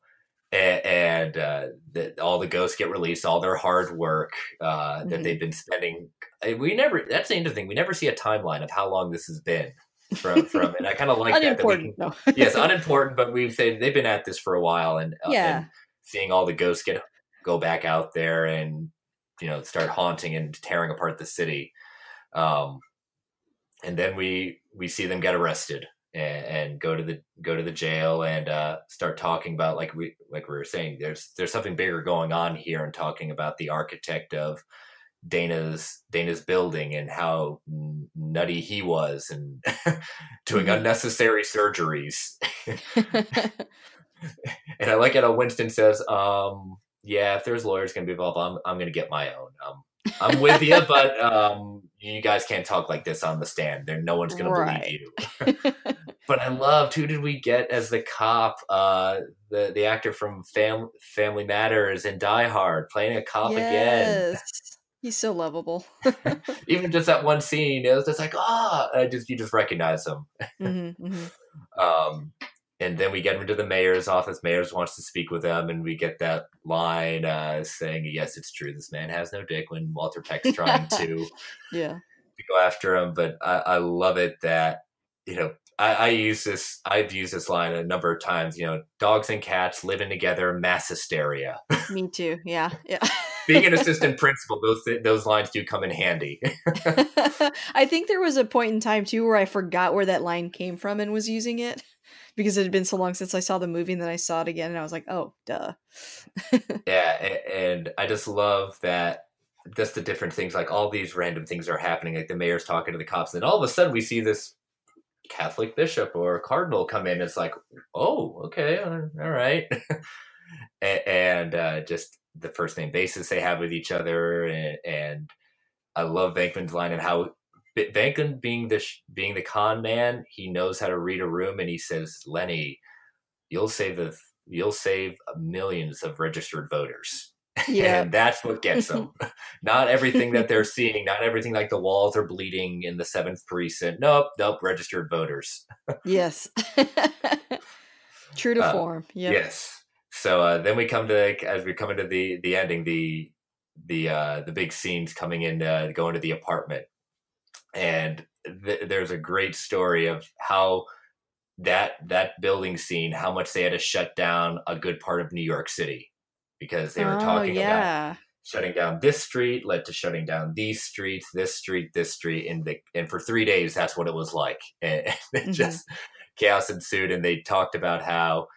Speaker 2: and, and uh, the, all the ghosts get released, all their hard work uh, that
Speaker 1: Mhm.
Speaker 2: they've been spending. We never. That's the interesting. We never see a timeline of how long this has been from. from and I kind of [laughs] like that. that we can-
Speaker 1: Unimportant. No.
Speaker 2: yes, [laughs] unimportant, but we've said they've been at this for a while, and uh,
Speaker 1: Yeah.
Speaker 2: and seeing all the ghosts get go back out there and you know start haunting and tearing apart the city, um, and then we we see them get arrested and, and go to the go to the jail and uh, start talking about like we like we were saying there's there's something bigger going on here and talking about the architect of Dana's Dana's building and how nutty he was and [laughs] doing
Speaker 1: Mhm.
Speaker 2: unnecessary surgeries. [laughs] [laughs] And I like it how Winston says, um, yeah, if there's lawyers going to be involved, I'm, I'm going to get my own. Um, I'm with you, but um, you guys can't talk like this on the stand. There, no one's going to
Speaker 1: Right.
Speaker 2: believe you. [laughs] but I loved who did we get as the cop? Uh, the the actor from Fam- Family Matters and Die Hard playing a cop again.
Speaker 1: yes. He's so lovable. [laughs]
Speaker 2: Even just that one scene, it was just like ah, I just you just recognize him.
Speaker 1: hmm hmm [laughs]
Speaker 2: Um, and then we get him into the mayor's office. Mayor's wants to speak with them, and we get that line uh, saying, "Yes, it's true. This man has no dick." When Walter Peck's [laughs] trying to, to
Speaker 1: Yeah.
Speaker 2: go after him, but I, I love it that you know I, I use this. I've used this line a number of times. You know, dogs and cats living together, mass hysteria. [laughs]
Speaker 1: Me too. Yeah. Yeah.
Speaker 2: Being an [laughs] assistant principal, those those lines do come in handy.
Speaker 1: I think there was a point in time too where I forgot where that line came from and was using it because it had been so long since I saw the movie and then I saw it again and I was like, oh, duh. [laughs]
Speaker 2: Yeah, and I just love that. Just the different things, like all these random things are happening. Like the mayor's talking to the cops, and all of a sudden we see this Catholic bishop or cardinal come in. It's like, oh, okay, all right, [laughs] and uh, just the first name basis they have with each other, and, and I love Venkman's line and how B- being the being the con man, he knows how to read a room, and he says, Lenny, you'll save the you'll save millions of registered voters. [laughs]
Speaker 1: Yeah.
Speaker 2: and that's what gets them. [laughs] not everything that they're seeing, not everything like the walls are bleeding in the seventh precinct. Nope, nope, registered voters. [laughs]
Speaker 1: yes. True to
Speaker 2: Uh,
Speaker 1: form. Yep.
Speaker 2: Yes. So uh, then we come to as we come into the the ending, the the uh, the big scenes coming in, uh, going to the apartment, and th- there's a great story of how that that building scene, how much they had to shut down a good part of New York City because they were
Speaker 1: oh,
Speaker 2: talking about shutting down this street led to shutting down these streets, this street, this street, and the, and for three days that's what it was like, and, [laughs] and it
Speaker 1: Mhm.
Speaker 2: just chaos ensued. And they talked about how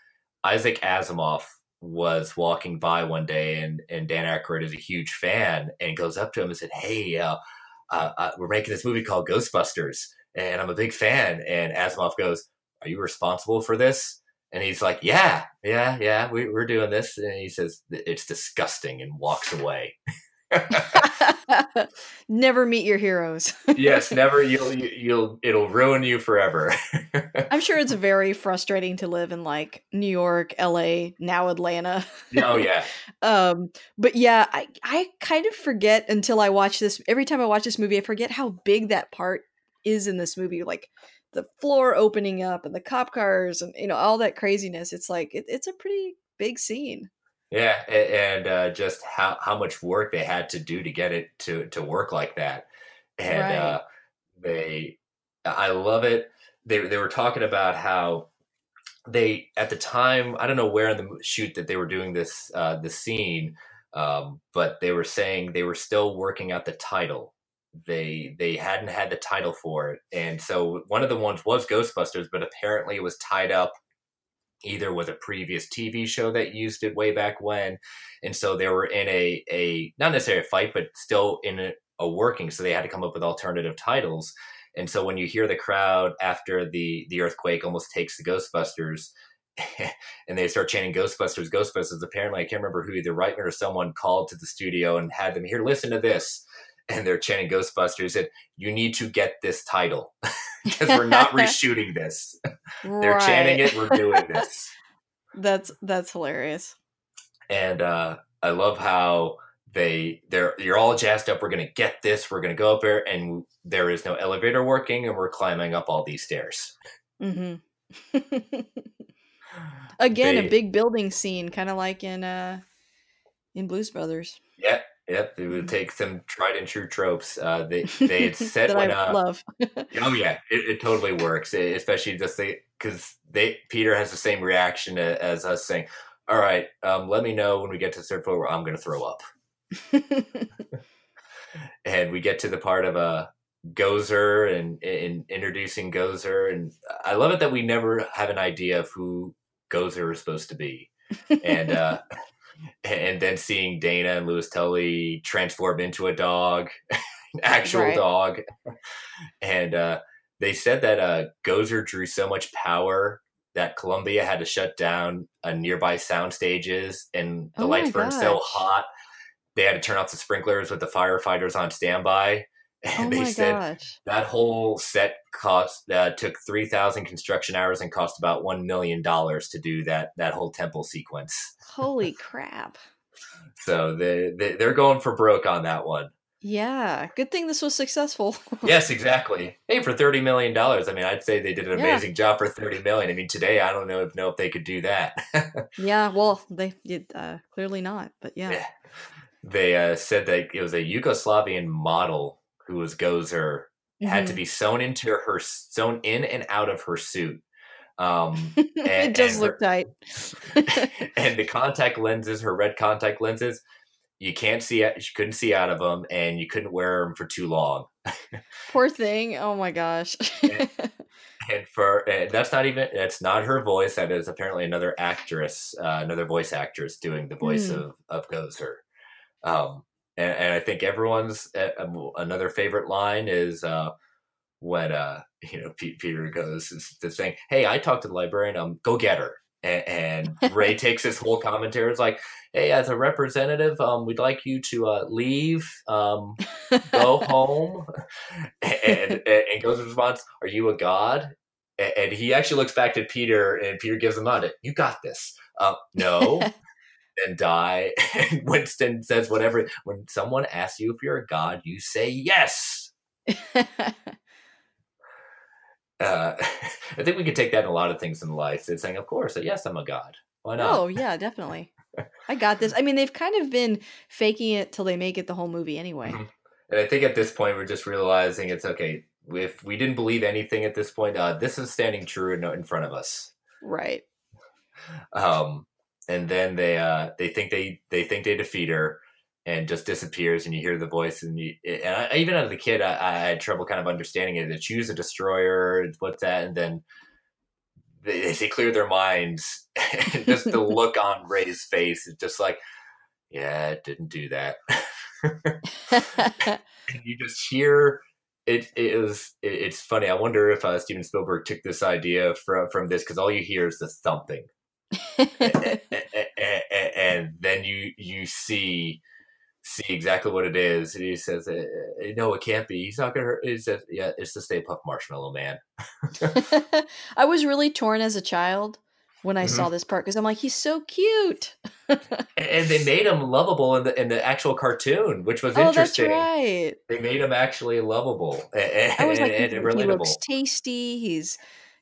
Speaker 2: Isaac Asimov was walking by one day, and and Dan Aykroyd is a huge fan, and goes up to him and said, "Hey, uh, uh, uh, we're making this movie called Ghostbusters, and I'm a big fan." And Asimov goes, "Are you responsible for this?" And he's like, "Yeah, yeah, yeah, we, we're doing this." And he says, "It's disgusting," and walks away. [laughs] [laughs]
Speaker 1: Never meet your heroes.
Speaker 2: yes, [laughs] never. You'll you, you'll it'll ruin you forever. [laughs]
Speaker 1: I'm sure it's very frustrating to live in like New York, LA, now Atlanta.
Speaker 2: oh yeah,
Speaker 1: um but yeah i i kind of forget until i watch this every time i watch this movie i forget how big that part is in this movie like the floor opening up and the cop cars and you know all that craziness it's like it, it's a pretty big scene
Speaker 2: yeah, and uh, just how how much work they had to do to get it to to work like that, and
Speaker 1: Right.
Speaker 2: uh, they, I love it. They they were talking about how they at the time I don't know where in the shoot that they were doing this uh, the scene, um, but they were saying they were still working out the title. They they hadn't had the title for it, and so one of the ones was Ghostbusters, but apparently it was tied up either with a previous TV show that used it way back when, and so they were in a a not necessarily a fight, but still in a, a working. So they had to come up with alternative titles. And so when you hear the crowd after the the earthquake almost takes the Ghostbusters, [laughs] and they start chanting Ghostbusters, Ghostbusters. Apparently, I can't remember who either Reitman or someone called to the studio and had them here. Listen to this, and they're chanting Ghostbusters. And you need to get this title [laughs] because we're not [laughs] reshooting this. [laughs] They're chanting it. We're doing this.
Speaker 1: That's that's hilarious.
Speaker 2: And uh, I love how they they're you're all jazzed up. We're gonna get this. We're gonna go up there, and there is no elevator working, and we're climbing up all these stairs.
Speaker 1: Mm-hmm. Again,
Speaker 2: They-
Speaker 1: a big building scene, kind of like in uh in Blues Brothers.
Speaker 2: Yeah, yep. It would take some tried and true tropes. Uh, they [laughs] they had said
Speaker 1: that
Speaker 2: when
Speaker 1: I
Speaker 2: uh,
Speaker 1: love. [laughs]
Speaker 2: Oh yeah, it, it totally works, eh, especially just because they Peter has the same reaction as us saying, "All right, um, let me know when we get to the third floor. where I'm going to throw up." [laughs] And we get to the part of uh, Gozer and, and introducing Gozer, and I love it that we never have an idea of who Gozer is supposed to be, and uh, [laughs] and then seeing Dana and Louis Tully transform into a dog, an [laughs] actual
Speaker 1: Right.
Speaker 2: dog, and uh, they said that uh, Gozer drew so much power that Columbia had to shut down uh, nearby sound stages, and the
Speaker 1: Oh
Speaker 2: lights burned so hot they had to turn off the sprinklers with the firefighters on standby. And
Speaker 1: oh
Speaker 2: they said
Speaker 1: gosh.
Speaker 2: that whole set cost uh, took three thousand construction hours and cost about one million dollars to do that that whole temple sequence.
Speaker 1: Holy [laughs] crap.
Speaker 2: So they, they they're going for broke on that one.
Speaker 1: Yeah. Good thing this was successful. [laughs]
Speaker 2: Yes, exactly. Hey, for thirty million dollars, I mean, I'd say they did an
Speaker 1: Yeah.
Speaker 2: amazing job for thirty million. I mean, today I don't know if know if they could do that. [laughs]
Speaker 1: yeah, well, they did uh clearly not, but yeah.
Speaker 2: Yeah. they uh, said that it was a Yugoslavian model who was Gozer had to
Speaker 1: Mhm.
Speaker 2: be sewn into her sewn in and out of her suit. Um, [laughs]
Speaker 1: it does
Speaker 2: and
Speaker 1: look tight. [laughs]
Speaker 2: and the contact lenses, her red contact lenses, you can't see it. She couldn't see out of them, and you couldn't wear them for too long. [laughs]
Speaker 1: Poor thing. Oh my gosh.
Speaker 2: And for and that's not even that's not her voice. That is apparently another actress, uh, another voice actress doing the voice
Speaker 1: Hmm.
Speaker 2: of of Gozer. Um, and, and I think everyone's uh, another favorite line is uh, when uh, [laughs] you know Pete, Peter goes to saying, "Hey, I talked to the librarian. Um, go get her." And, and Ray [laughs] takes this whole commentary. It's like, "Hey, as a representative, um, we'd like you to uh, leave, um, go home." [laughs] And, and, and Gozer's response, "Are you a god?" And, and he actually looks back at Peter, and Peter gives him on it. You got this. Um, no and die. [laughs] And Winston says, whatever. When someone asks you if you're a god, you say yes. [laughs] Uh, [laughs] I think we could take that in a lot of things in life. It's saying, of course, yes, I'm a god. Why not?
Speaker 1: oh, yeah, definitely. I got this. I mean, they've kind of been faking it till they make it the whole movie anyway.
Speaker 2: Mhm. And I think at this point, we're just realizing it's okay. If we didn't believe anything at this point, uh, this is standing true in, in front of us.
Speaker 1: Right.
Speaker 2: Um, and then they uh, they think they they think they defeat her, and just disappears. And you hear the voice, and you, and I, even as a kid, I, I had trouble kind of understanding it. They choose a destroyer, what's that? And then they, they clear their minds, [laughs] and just the [laughs] look on Ray's face is just like, yeah, it didn't do that. [laughs] and you just hear it. It was. It, it's funny. I wonder if uh, Steven Spielberg took this idea from from this because all you hear is the thumping and, and then you you see see exactly what it is. And he says, uh, "No, it can't be. He's not gonna hurt." He says, "Yeah, it's the Stay Puft Marshmallow Man." [laughs]
Speaker 1: I was really torn as a child when I saw this part because I'm like, he's so cute. [laughs]
Speaker 2: And they made him lovable in the in the actual cartoon, which was
Speaker 1: oh, that's
Speaker 2: interesting.
Speaker 1: right.
Speaker 2: They made him actually lovable and,
Speaker 1: I was like,
Speaker 2: and,
Speaker 1: he,
Speaker 2: and
Speaker 1: he
Speaker 2: relatable.
Speaker 1: looks tasty. He's,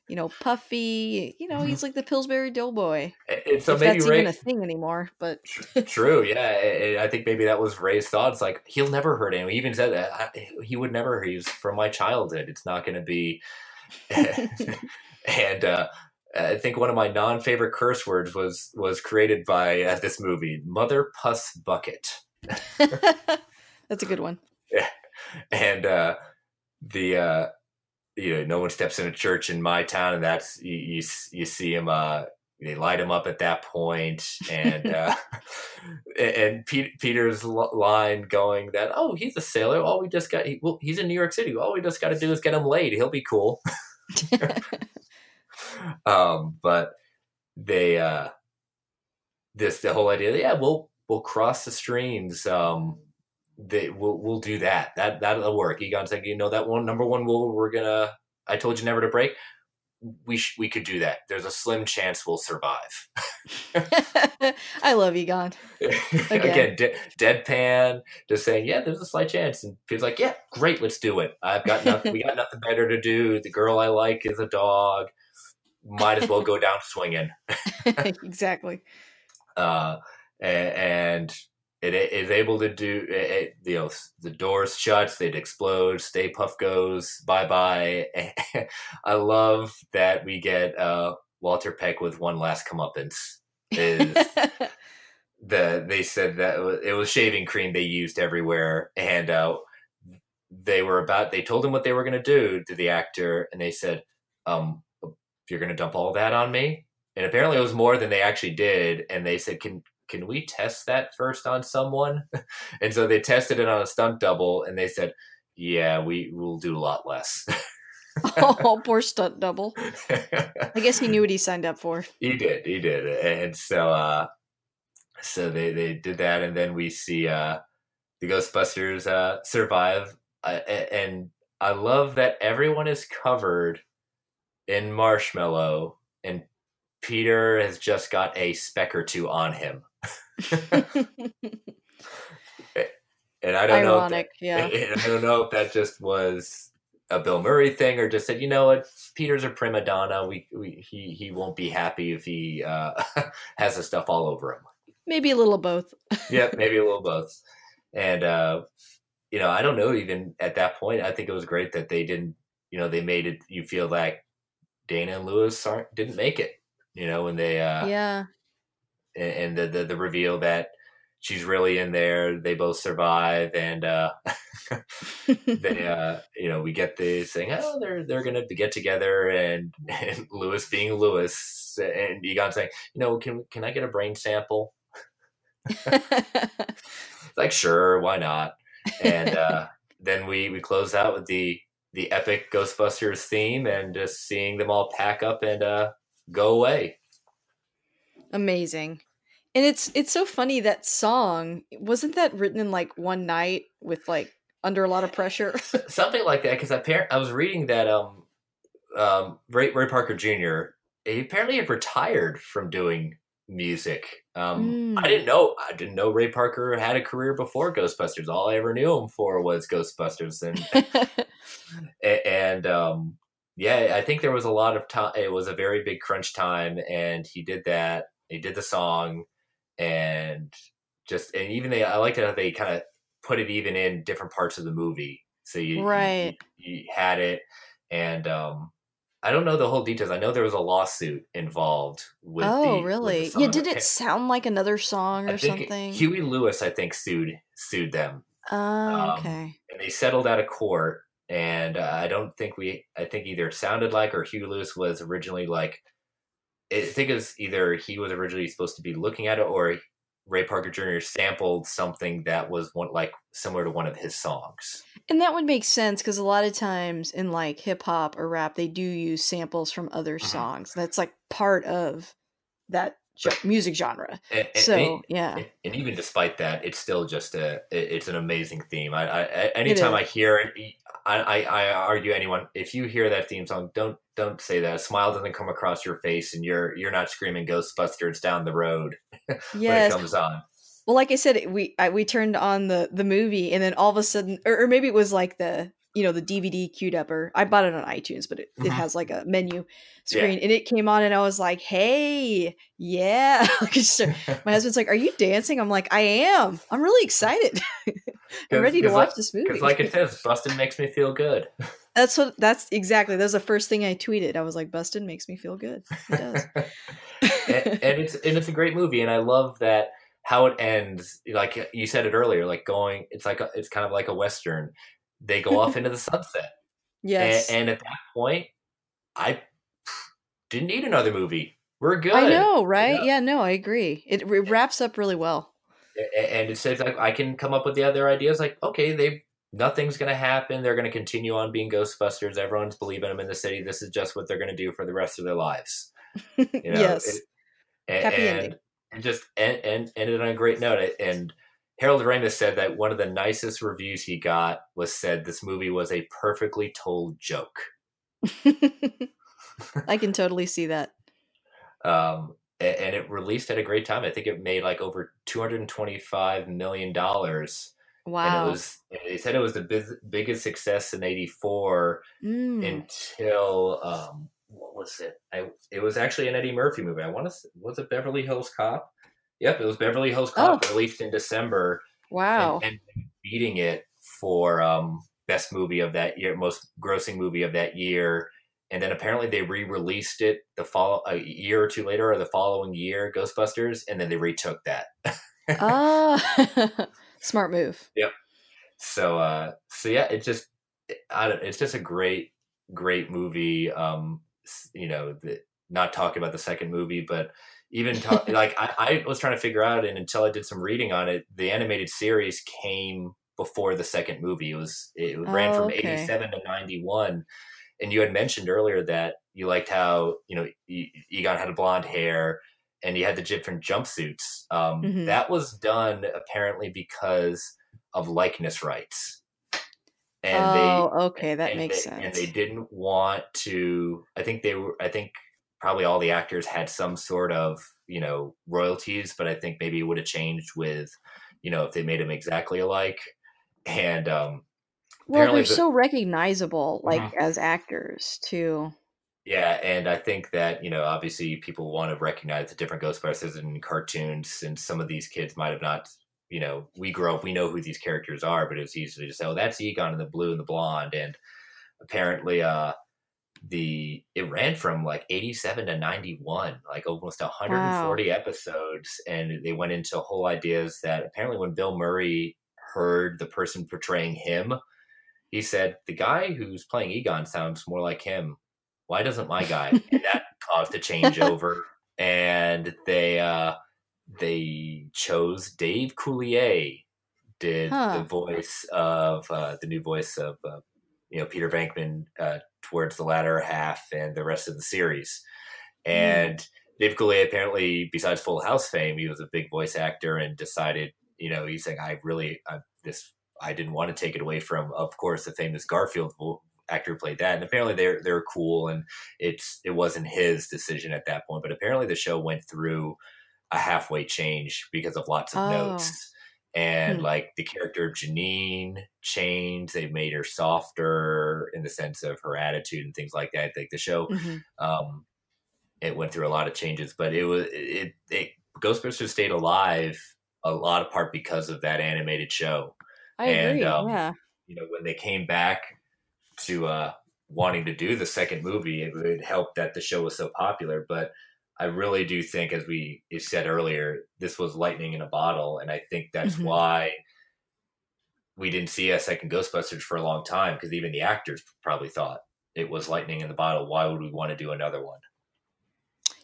Speaker 1: you know, puffy. You know,
Speaker 2: Mhm.
Speaker 1: he's like the Pillsbury Doughboy.
Speaker 2: And so
Speaker 1: if
Speaker 2: maybe
Speaker 1: that's
Speaker 2: Ray,
Speaker 1: even a thing anymore, but
Speaker 2: True, yeah. I think maybe that was Ray's thoughts. Like he'll never hurt anyone. He even said that he would never. He's from my childhood. It's not going to be. [laughs] and uh, I think one of my non-favorite curse words was was created by uh, this movie, Mother Puss Bucket, [laughs]
Speaker 1: that's a good one.
Speaker 2: Yeah, [laughs] and uh, the. You know, no one steps in a church in my town, and that's you. You, you see him. Uh, they light him up at that point, and [laughs] uh, and Pete, Peter's line going that oh he's a sailor. All we just got he, well he's in New York City. All we just got to do is get him laid. He'll be cool. [laughs] [laughs] um, but they uh, this the whole idea. Yeah, we'll we'll cross the streams. Um, they we'll we'll do that. That that'll work. Egon's like you know that one number one rule we're gonna. I told you never to break. we sh- we could do that. There's a slim chance we'll survive. [laughs]
Speaker 1: I love Egon. [laughs]
Speaker 2: Again, Again de- deadpan, just saying, yeah, there's a slight chance, and people's like, yeah, great, let's do it. I've got nothing. we got nothing better to do. The girl I like is a dog. Might as well go down swinging. [laughs]
Speaker 1: exactly.
Speaker 2: Uh, and it is able to do it, you know the doors shuts they'd explode Stay Puft goes bye bye [laughs] i love that we get uh, walter peck with one last comeuppance is [laughs] the they said that it was shaving cream they used everywhere and uh, they were about they told him what they were going to do to the actor and they said um you're going to dump all that on me? And apparently it was more than they actually did and they said can can we test that first on someone? [laughs] and so they tested it on a stunt double and they said, yeah, we will do a lot less. [laughs]
Speaker 1: oh, [laughs] poor stunt double. I guess he knew what he signed up for.
Speaker 2: He did, he did. And so uh so they they did that and then we see uh the Ghostbusters uh survive uh, and I love that everyone is covered in marshmallow and Peter has just got a speck or two on him. [laughs] and I don't Ironic, know. That, yeah. [laughs] I don't know if that just was a Bill Murray thing or just said, you know what, Peter's a prima donna. We, we he he won't be happy if he uh, [laughs] has the stuff all over him.
Speaker 1: Maybe a little both.
Speaker 2: yeah, maybe a little both. And uh, you know, I don't know. Even at that point, I think it was great that they didn't. You know, they made it. You feel like Dana and Louis aren't didn't make it. You know, when they uh,
Speaker 1: yeah
Speaker 2: and the, the, the reveal that she's really in there. They both survive, and uh, [laughs] they, uh, you know, we get the saying, "Oh, they're they're gonna get together," and, [laughs] and Louis being Louis, and Egon saying, "You know, can can I get a brain sample?" [laughs] like, sure, why not? And uh, then we we close out with the the epic Ghostbusters theme, and just seeing them all pack up and uh, go away.
Speaker 1: Amazing. And it's it's so funny that song wasn't that written in like one night with like under a lot of pressure.
Speaker 2: Something like that because I I was reading that um um Ray, Ray Parker Jr. He apparently had retired from doing music. Um, mm. I didn't know. I didn't know Ray Parker had a career before Ghostbusters. All I ever knew him for was Ghostbusters, and [laughs] [laughs] and um, yeah, I think there was a lot of time. It was a very big crunch time, and he did that. He did the song, and just and even they I liked how they kind of put it even in different parts of the movie. So you
Speaker 1: right
Speaker 2: you, you had it, and um, I don't know the whole details. I know there was a lawsuit involved with. Oh,
Speaker 1: the, really? With yeah. Did it sound like another song or something?
Speaker 2: Huey Lewis, I think, sued sued them.
Speaker 1: Oh, um, okay.
Speaker 2: And they settled out of court, and uh, I don't think we. I think either it sounded like or Huey Lewis was originally like I think it was either he was originally supposed to be looking at it or Ray Parker Jr. sampled something that was one like similar to one of his songs.
Speaker 1: And that would make sense because a lot of times in like hip hop or rap, they do use samples from other mm-hmm. songs. That's like part of that music genre. And, and, so and, yeah,
Speaker 2: and even despite that, it's still just a it's an amazing theme. I, I anytime I hear it, I, I, argue anyone if you hear that theme song, don't don't say that. A smile doesn't come across your face, and you're you're not screaming Ghostbusters down the road yes. [laughs] when it comes on.
Speaker 1: Well, like I said, we I, we turned on the the movie, and then all of a sudden, or, or maybe it was like the you know the DVD queued up or I bought it on iTunes, but it, mm-hmm. it has like a menu screen yeah. and it came on and I was like, hey, yeah. [laughs] my [laughs] husband's like, Are you dancing? I'm like, I am. I'm really excited. [laughs] I'm ready to watch
Speaker 2: like,
Speaker 1: this movie.
Speaker 2: Because like it says, Busted makes me feel good.
Speaker 1: That's what that's exactly. That was the first thing I tweeted. I was like, Busted makes me feel good. It does.
Speaker 2: and, and it's and it's a great movie and I love that how it ends like you said it earlier like going it's like a, it's kind of like a western they go off into the [laughs] sunset.
Speaker 1: Yes.
Speaker 2: And, and, at that point, I didn't need another movie. We're good.
Speaker 1: I know, right? Yeah, no, I agree. It, it wraps up really well.
Speaker 2: And it says like I can come up with the other ideas. Like, okay, they nothing's going to happen. They're going to continue on being Ghostbusters. Everyone's believing them in the city. This is just what they're going to do for the rest of their lives. [laughs]
Speaker 1: You know? yes. It,
Speaker 2: and, Happy ending. And just and, and ended on a great note. And Harold Ramis said that one of the nicest reviews he got was said this movie was a perfectly told joke. [laughs]
Speaker 1: I can totally see that.
Speaker 2: Um, and it released at a great time. I think it made like over two hundred and twenty-five million dollars.
Speaker 1: Wow!
Speaker 2: And it was. They said it was the biz- biggest success in '84 mm. until um, what was it? I, it was actually an Eddie Murphy movie. I want to. Was it Beverly Hills Cop? Yep, it was Beverly Hills Cop, oh. released in December.
Speaker 1: Wow!
Speaker 2: And, and beating it for um, best movie of that year, most grossing movie of that year and then apparently they re-released it the follow a year or two later or the following year ghostbusters and then they retook that
Speaker 1: ah [laughs] [laughs] smart move
Speaker 2: yep so uh so yeah it just i don't it's just a great great movie um you know the, not talking about the second movie but even [laughs] talk, like I, I was trying to figure out and until i did some reading on it the animated series came before the second movie it was it ran oh, from okay. 87 to 91 and you had mentioned earlier that you liked how you know Egon had blonde hair and he had the different jumpsuits. Um, mm-hmm. That was done apparently because of likeness rights.
Speaker 1: And oh, they, okay, that makes
Speaker 2: they,
Speaker 1: sense.
Speaker 2: And they didn't want to. I think they were. I think probably all the actors had some sort of you know royalties, but I think maybe it would have changed with you know if they made them exactly alike. And um,
Speaker 1: well, they're the, so recognizable, like uh-huh. as actors too.
Speaker 2: Yeah, and I think that you know, obviously, people want to recognize the different Ghostbusters in cartoons, and some of these kids might have not. You know, we grow up, we know who these characters are, but it was easy to just say, "Oh, that's Egon in the blue and the blonde," and apparently, uh, the it ran from like 87 to 91 like almost 140 wow. episodes and they went into whole ideas that apparently when bill murray heard the person portraying him he said, The guy who's playing Egon sounds more like him. Why doesn't my guy? and that [laughs] caused a changeover. and they uh, they chose Dave Coulier, did huh. the voice of uh, the new voice of uh, you know Peter Venkman uh, towards the latter half and the rest of the series. Hmm. And mm. Dave Coulier apparently, besides Full House fame, he was a big voice actor and decided, you know, he's saying, I really, uh, this I didn't want to take it away from, of course, the famous Garfield actor who played that. And apparently they're they're cool, and it's it wasn't his decision at that point. But apparently the show went through a halfway change because of lots of oh. notes. And hmm. like the character of Janine changed, they made her softer in the sense of her attitude and things like that. Like the show, mm-hmm. um, it went through a lot of changes, but it was it, it Ghostbusters stayed alive a lot of part because of that animated show.
Speaker 1: I and, agree. Um, yeah.
Speaker 2: You know, when they came back to uh, wanting to do the second movie, it, it helped that the show was so popular. But I really do think, as we said earlier, this was lightning in a bottle, and I think that's mm-hmm. why we didn't see a second Ghostbusters for a long time because even the actors probably thought it was lightning in the bottle. Why would we want to do another one?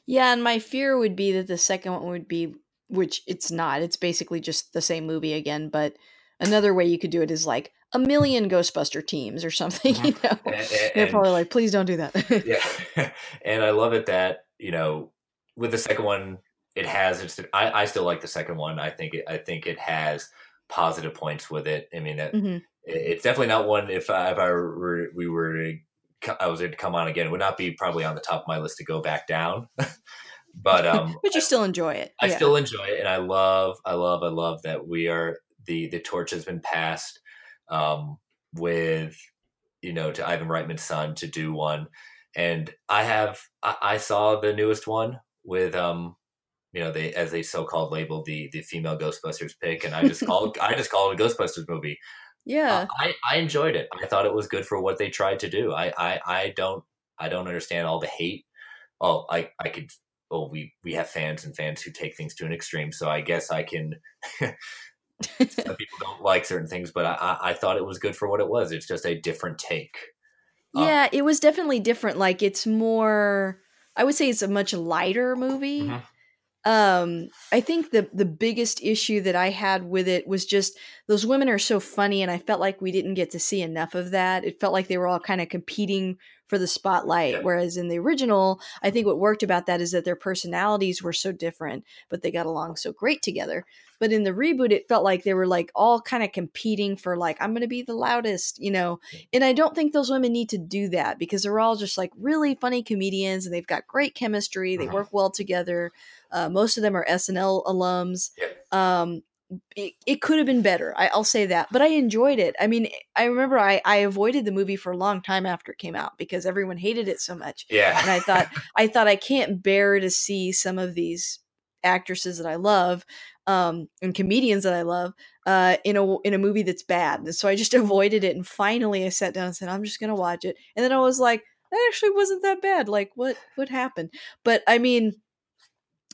Speaker 1: Yeah, and my fear would be that the second one would be, which it's not. It's basically just the same movie again, but Another way you could do it is like a million Ghostbuster teams or something. [laughs] You know, and, and, they're probably like, please don't do that. [laughs]
Speaker 2: yeah, [laughs] and I love it that you know with the second one, it has. It's, I, I still like the second one. I think it, I think it has positive points with it. I mean, that mm-hmm. it's definitely not one. If I, if I were we were I was to come on again, it would not be probably on the top of my list to go back down. [laughs] but um, [laughs]
Speaker 1: but you still enjoy it.
Speaker 2: I yeah. still enjoy it, and I love, I love, I love that we are the the torch has been passed um, with you know to Ivan Reitman's son to do one, and I have I, I saw the newest one with um you know they as they so called labeled the the female Ghostbusters pick, and I just called [laughs] I just called it a Ghostbusters movie.
Speaker 1: Yeah,
Speaker 2: uh, I I enjoyed it. I thought it was good for what they tried to do. I I I don't I don't understand all the hate. Oh, I I could well, we we have fans and fans who take things to an extreme. So I guess I can [laughs] Some people don't like certain things, but I, I thought it was good for what it was. It's just a different take.
Speaker 1: Um, yeah, um, it was definitely different. Like it's more. I would say it's a much lighter movie. Mm-hmm. Um, I think the the biggest issue that I had with it was just those women are so funny, and I felt like we didn't get to see enough of that. It felt like they were all kind of competing for the spotlight. Whereas in the original, I think what worked about that is that their personalities were so different, but they got along so great together. But in the reboot, it felt like they were like all kind of competing for like, I'm going to be the loudest, you know? And I don't think those women need to do that because they're all just like really funny comedians and they've got great chemistry. They
Speaker 2: Mhm.
Speaker 1: work well together. Uh, most of them are SNL alums.
Speaker 2: Yeah.
Speaker 1: Um, it, it could have been better. I, I'll say that, but I enjoyed it. I mean, I remember I, I avoided the movie for a long time after it came out because everyone hated it so much
Speaker 2: Yeah.
Speaker 1: and I thought [laughs] I thought I can't bear to see some of these actresses that I love um, and comedians that I love uh, in a in a movie that's bad. And so I just [laughs] avoided it. And finally, I sat down and said, "I'm just gonna watch it." And then I was like, "That actually wasn't that bad. Like, what what happened?" But I mean.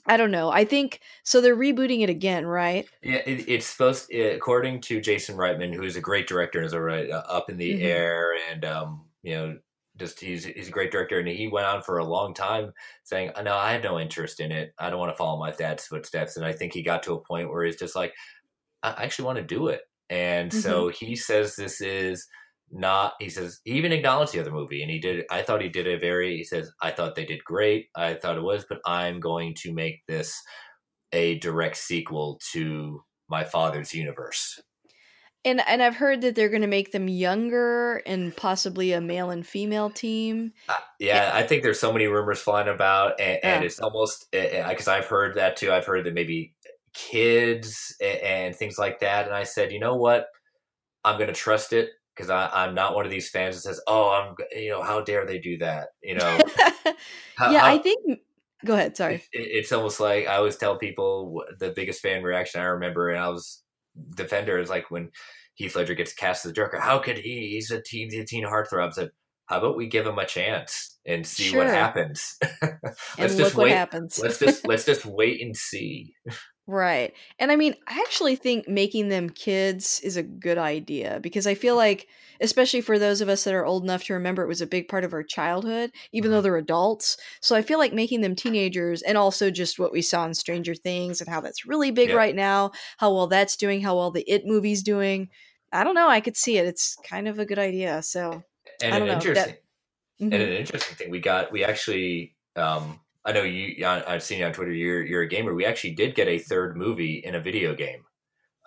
Speaker 1: I don't know. I think so. They're rebooting it again, right?
Speaker 2: Yeah, it, it's supposed, according to Jason Reitman, who is a great director and is already uh, up in the
Speaker 1: Mhm.
Speaker 2: air, and um, you know, just he's he's a great director, and he went on for a long time saying, "No, I have no interest in it. I don't want to follow my dad's footsteps." And I think he got to a point where he's just like, "I actually want to do it," and so he says this is not he says he even acknowledged the other movie and he did i thought he did a very he says i thought they did great i thought it was but i'm going to make this a direct sequel to my father's universe
Speaker 1: And and I've heard that they're going to make them younger and possibly a male and female team.
Speaker 2: Uh, yeah i think there's so many rumors flying about and, and
Speaker 1: Yeah.
Speaker 2: it's almost because i've heard that too i've heard that maybe kids and, and things like that and i said you know what i'm going to trust it because i'm not one of these fans that says oh i'm you know how dare they do that you know [laughs] how-
Speaker 1: yeah,
Speaker 2: how-
Speaker 1: I think. Go ahead. Sorry.
Speaker 2: it, it- it's almost like I always tell people the biggest fan reaction I remember, and I was defender is like when Heath Ledger gets cast as the Joker. How could he? He's a teen, a teen heartthrob. I said, how about we give him a chance and see what happens? [laughs]
Speaker 1: and
Speaker 2: let's
Speaker 1: look
Speaker 2: just
Speaker 1: what
Speaker 2: wait.
Speaker 1: happens.
Speaker 2: let's just [laughs] let's just wait and see.
Speaker 1: Right. And I mean, I actually think making them kids is a good idea because I feel like, especially for those of us that are old enough to remember it was a big part of our childhood, even
Speaker 2: Mm-hmm.
Speaker 1: though they're adults. So I feel like making them teenagers and also just what we saw in Stranger Things and how that's really big
Speaker 2: Yeah.
Speaker 1: right now, how well that's doing, how well the It movie's doing. I don't know. I could see it. It's kind of a good idea. So,
Speaker 2: And
Speaker 1: I
Speaker 2: an
Speaker 1: don't know, that-
Speaker 2: interesting
Speaker 1: mhm.
Speaker 2: and an interesting thing we got we actually um I know you I- I've seen you on Twitter you're you're a gamer we actually did get a third movie in a video game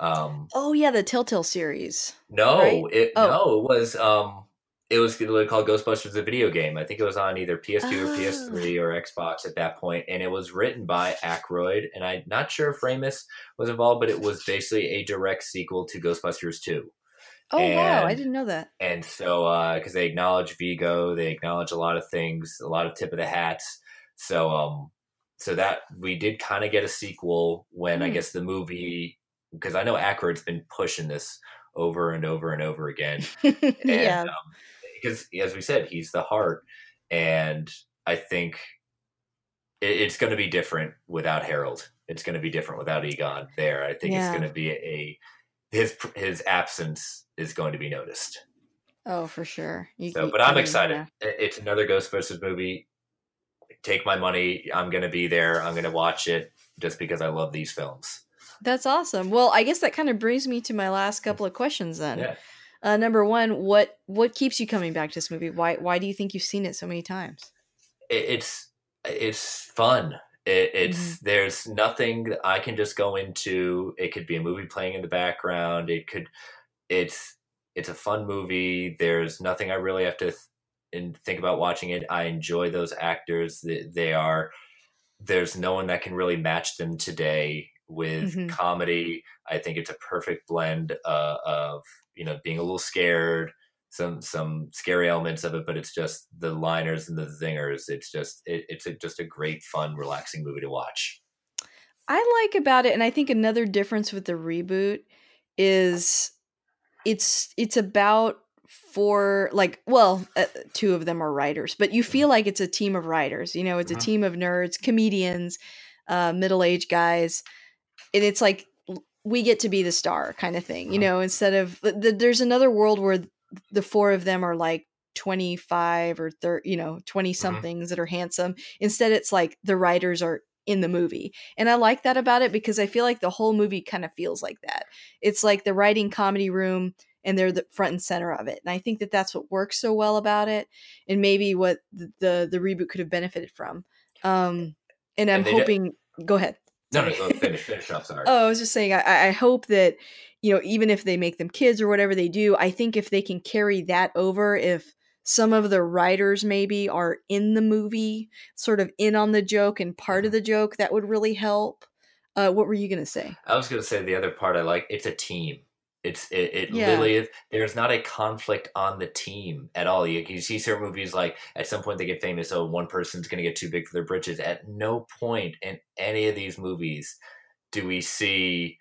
Speaker 2: um
Speaker 1: oh, yeah, the Telltale series.
Speaker 2: no
Speaker 1: right?
Speaker 2: it
Speaker 1: Oh.
Speaker 2: no it was um it was called Ghostbusters the video game I think it was on either PS2 or
Speaker 1: Oh.
Speaker 2: PS3 or Xbox at that point and it was written by Aykroyd and I'm not sure if Ramis was involved but it was basically a direct sequel to Ghostbusters 2
Speaker 1: Oh, wow. I didn't know that.
Speaker 2: and so because they acknowledge Vigo, they acknowledge a lot of things, a lot of tip of the hats. So um, so that we did kind of get a sequel when I
Speaker 1: Hmm.
Speaker 2: guess the movie because I know Aykroyd's been pushing this over and over and over again. [laughs] And,
Speaker 1: yeah.
Speaker 2: um, because as we said, he's the heart, and I think it, it's going to be different without Harold. It's going to be different without Egon. There, I think
Speaker 1: Yeah.
Speaker 2: it's going to be a his his absence is going to be noticed.
Speaker 1: Oh, for sure. You-
Speaker 2: So, but
Speaker 1: I
Speaker 2: I'm excited.
Speaker 1: yeah.
Speaker 2: It's another Ghostbusters movie. Take my money. I'm going to be there. I'm going to watch it just because I love these films.
Speaker 1: That's awesome. Well, I guess that kind of brings me to my last couple of questions then.
Speaker 2: Yeah.
Speaker 1: Uh, number one, what what keeps you coming back to this movie? Why why do you think you've seen it so many times?
Speaker 2: It, it's it's fun. It, it's
Speaker 1: Mm-hmm.
Speaker 2: there's nothing I can just go into. It could be a movie playing in the background. It could. It's it's a fun movie. There's nothing I really have to and think about watching it. I enjoy those actors. They, they are. There's no one that can really match them today with
Speaker 1: Mhm.
Speaker 2: comedy. I think it's a perfect blend uh, of you know being a little scared, some some scary elements of it, but it's just the liners and the zingers. It's just it, it's a, just a great, fun, relaxing movie to watch.
Speaker 1: I like about it, and I think another difference with the reboot is it's it's about four like well uh, two of them are writers but you feel like it's a team of writers you know it's a team of nerds comedians uh middle-aged guys and it's like we get to be the star kind of thing you
Speaker 2: Mhm.
Speaker 1: know instead of th- th- there's another world where th- the four of them are like 25 or 30 you know 20 somethings that are handsome. Instead it's like the writers are in the movie and i like that about it because i feel like the whole movie kind of feels like that. It's like the writing comedy room and they're the front and center of it. And I think that that's what works so well about it, and maybe what the the, the reboot could have benefited from. Um, and I'm
Speaker 2: And
Speaker 1: hoping. Go ahead.
Speaker 2: No, no, go finish, finish up. Sorry. [laughs]
Speaker 1: Oh, I was just saying. I, I hope that you know, even if they make them kids or whatever they do, I think if they can carry that over, if some of the writers maybe are in the movie, sort of in on the joke and part of
Speaker 2: Mm-hmm.
Speaker 1: the joke, that would really help. Uh, what were you gonna say?
Speaker 2: I was going to say the other part I like. It's a team. It's it, it
Speaker 1: Yeah.
Speaker 2: literally. There's not a conflict on the team at all. You, you see certain movies like at some point they get famous. Oh, one person's going to get too big for their britches. At no point in any of these movies do we see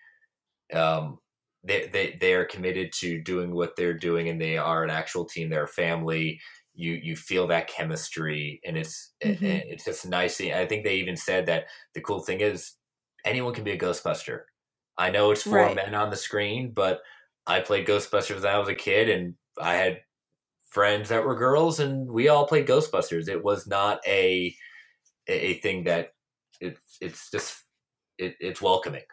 Speaker 2: um, they, they they are committed to doing what they're doing, and they are an actual team. They're a family. You you feel that chemistry, and it's
Speaker 1: Mhm.
Speaker 2: and it's just nice. I think they even said that the cool thing is anyone can be a Ghostbuster. I know it's four
Speaker 1: Right.
Speaker 2: men on the screen, but I played Ghostbusters when I was a kid, and I had friends that were girls, and we all played Ghostbusters. It was not a a, thing that it's it's just it, it's welcoming.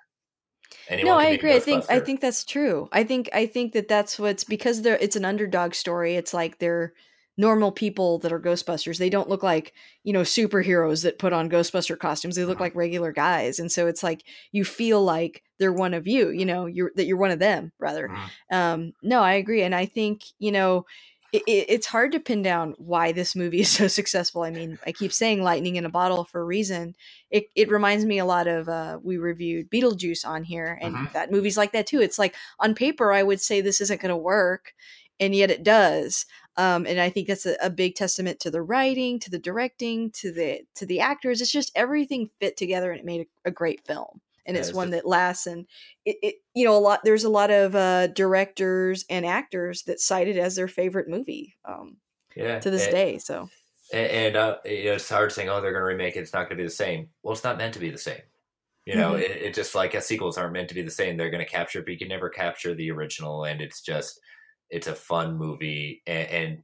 Speaker 2: Anyone
Speaker 1: no, I agree. I think I think that's true. I think I think that that's what's because they're it's an underdog story. It's like they're normal people that are Ghostbusters. They don't look like you know superheroes that put on Ghostbuster costumes. They look
Speaker 2: Mhm.
Speaker 1: like regular guys, and so it's like you feel like they're one of you. You know, you're that you're one of them rather.
Speaker 2: Mhm.
Speaker 1: Um, no, I agree, and I think you know. It, it, it's hard to pin down why this movie is [laughs] so successful. I mean, I keep saying lightning in a bottle for a reason it, it reminds me a lot of uh, we reviewed Beetlejuice on here, and
Speaker 2: Mhm.
Speaker 1: that movie's like that too. It's like on paper, I would say this isn't going to work, and yet it does. Um, and I think that's a, a big testament to the writing, to the directing, to the to the actors. It's just everything fit together, and it made a, a great film. And it's one that lasts. And it, it, you know, a lot. There's a lot of uh, directors and actors that cite it as their favorite movie um,
Speaker 2: Yeah,
Speaker 1: to this
Speaker 2: and,
Speaker 1: day. So
Speaker 2: And, and uh, you know, it's hard saying, "Oh, they're going to remake it. It's not going to be the same." Well, it's not meant to be the same. You know,
Speaker 1: Mhm.
Speaker 2: it, it just like uh, sequels aren't meant to be the same. They're going to capture, but you can never capture the original. And it's just, it's a fun movie, and, and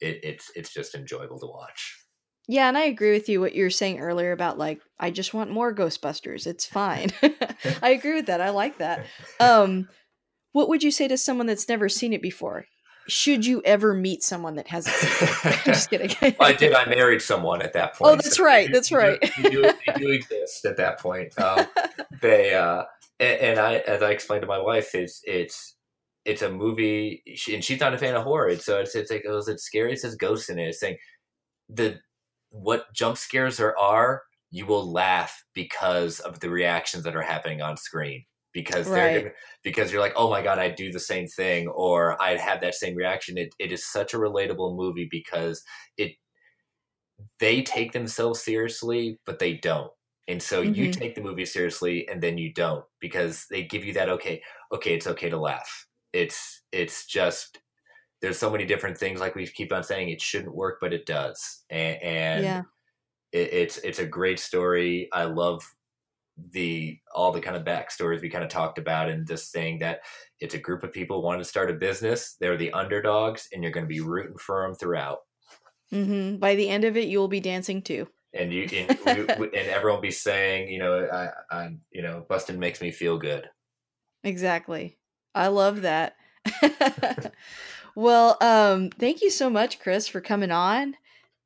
Speaker 2: it, it's it's just enjoyable to watch.
Speaker 1: Yeah, and I agree with you what you were saying earlier about like I just want more Ghostbusters. It's fine. [laughs] I agree with that. I like that. [laughs] Um what would you say to someone that's never seen it before? Should you ever meet someone that hasn't seen it? [laughs] Just kidding.
Speaker 2: I did. I married someone at that point.
Speaker 1: Oh, that's right,
Speaker 2: they-
Speaker 1: that's right.
Speaker 2: They do, they do exist at that point. Um, they uh, and, and I, as I explained to my wife, it's it's it's a movie, she- and she's not a fan of horror. So it's it's like, oh, is it scary? It says ghosts in it. It's saying the what jump scares there are, you will laugh because of the reactions that are happening on screen. Because they're
Speaker 1: Right.
Speaker 2: gonna, because you're like, oh my god, I'd do the same thing, or I'd have that same reaction. It it is such a relatable movie because it they take themselves seriously, but they don't. And so you
Speaker 1: Mhm.
Speaker 2: take the movie seriously and then you don't because they give you that okay, okay, it's okay to laugh. It's it's just there's so many different things like we keep on saying it shouldn't work, but it does. And, and
Speaker 1: yeah.
Speaker 2: it, it's it's a great story. I love the all the kind of backstories we kind of talked about and just saying that it's a group of people wanting to start a business. They're the underdogs, and you're going to be rooting for them throughout.
Speaker 1: hmm By the end of it, you will be dancing too.
Speaker 2: And you and, [laughs] and everyone will be saying, you know, I, I, you know, Bustin makes me feel good.
Speaker 1: Exactly. I love that. [laughs] [laughs] well, um, thank you so much, Chris, for coming on.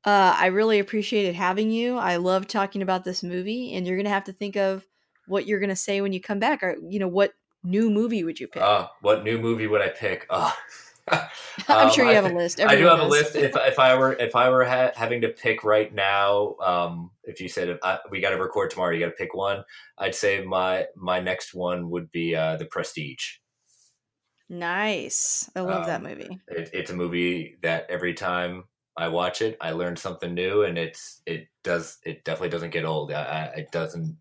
Speaker 1: Uh, I really appreciated having you. I love talking about this movie, and you're gonna have to think of what you're gonna say when you come back. Or you know, what new movie would you pick?
Speaker 2: Oh, what new movie would I pick? Oh. [laughs]
Speaker 1: I'm
Speaker 2: Um,
Speaker 1: sure you
Speaker 2: I
Speaker 1: have a list.
Speaker 2: I do
Speaker 1: Everyone
Speaker 2: have a list. If if I were if I were ha- having to pick right now, um, if you said uh, we got to record tomorrow, you got to pick one. I'd say my my next one would be uh, the Prestige.
Speaker 1: Nice. I love that
Speaker 2: Um,
Speaker 1: movie.
Speaker 2: It, it's a movie that every time I watch it, I learn something new, and it's it does it definitely doesn't get old. I, I, it doesn't.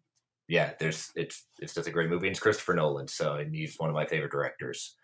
Speaker 2: Yeah, there's it's it's just a great movie. And it's Christopher Nolan, so and he's one of my favorite directors.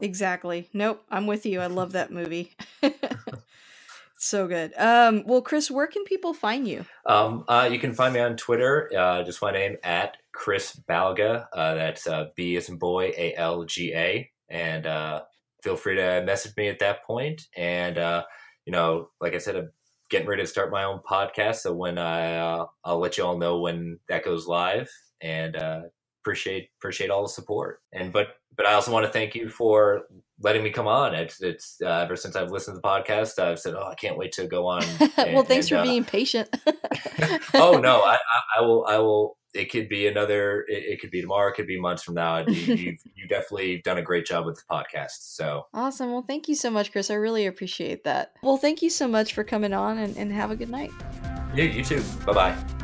Speaker 1: Exactly. Nope. I'm with you. I love [laughs] that movie. [laughs] so good. Um, well, Chris, where can people find you?
Speaker 2: Um, uh, you can find me on Twitter. Uh, just my name at Chris Balga. Uh, that's uh, B as in boy, A L G A. And uh, feel free to message me at that point. And uh, you know, like I said, I'm getting ready to start my own podcast. So when I, uh, I'll let you all know when that goes live. And uh, appreciate appreciate all the support. And but but but I also want to thank you for letting me come on. It's it's uh, ever since I've listened to the podcast, I've said, "Oh, I can't wait to go on." [laughs]
Speaker 1: And, well, thanks and, for uh, being patient. [laughs]
Speaker 2: oh no, [laughs] I, I, I, will. I will. It could be another. It, it, could be tomorrow. It could be months from now. You, [laughs] you've you definitely done a great job with the podcast. So
Speaker 1: awesome. Well, thank you so much, Chris. I really appreciate that. Well, thank you so much for coming on, and, and have a good night.
Speaker 2: Yeah, you too. Bye bye.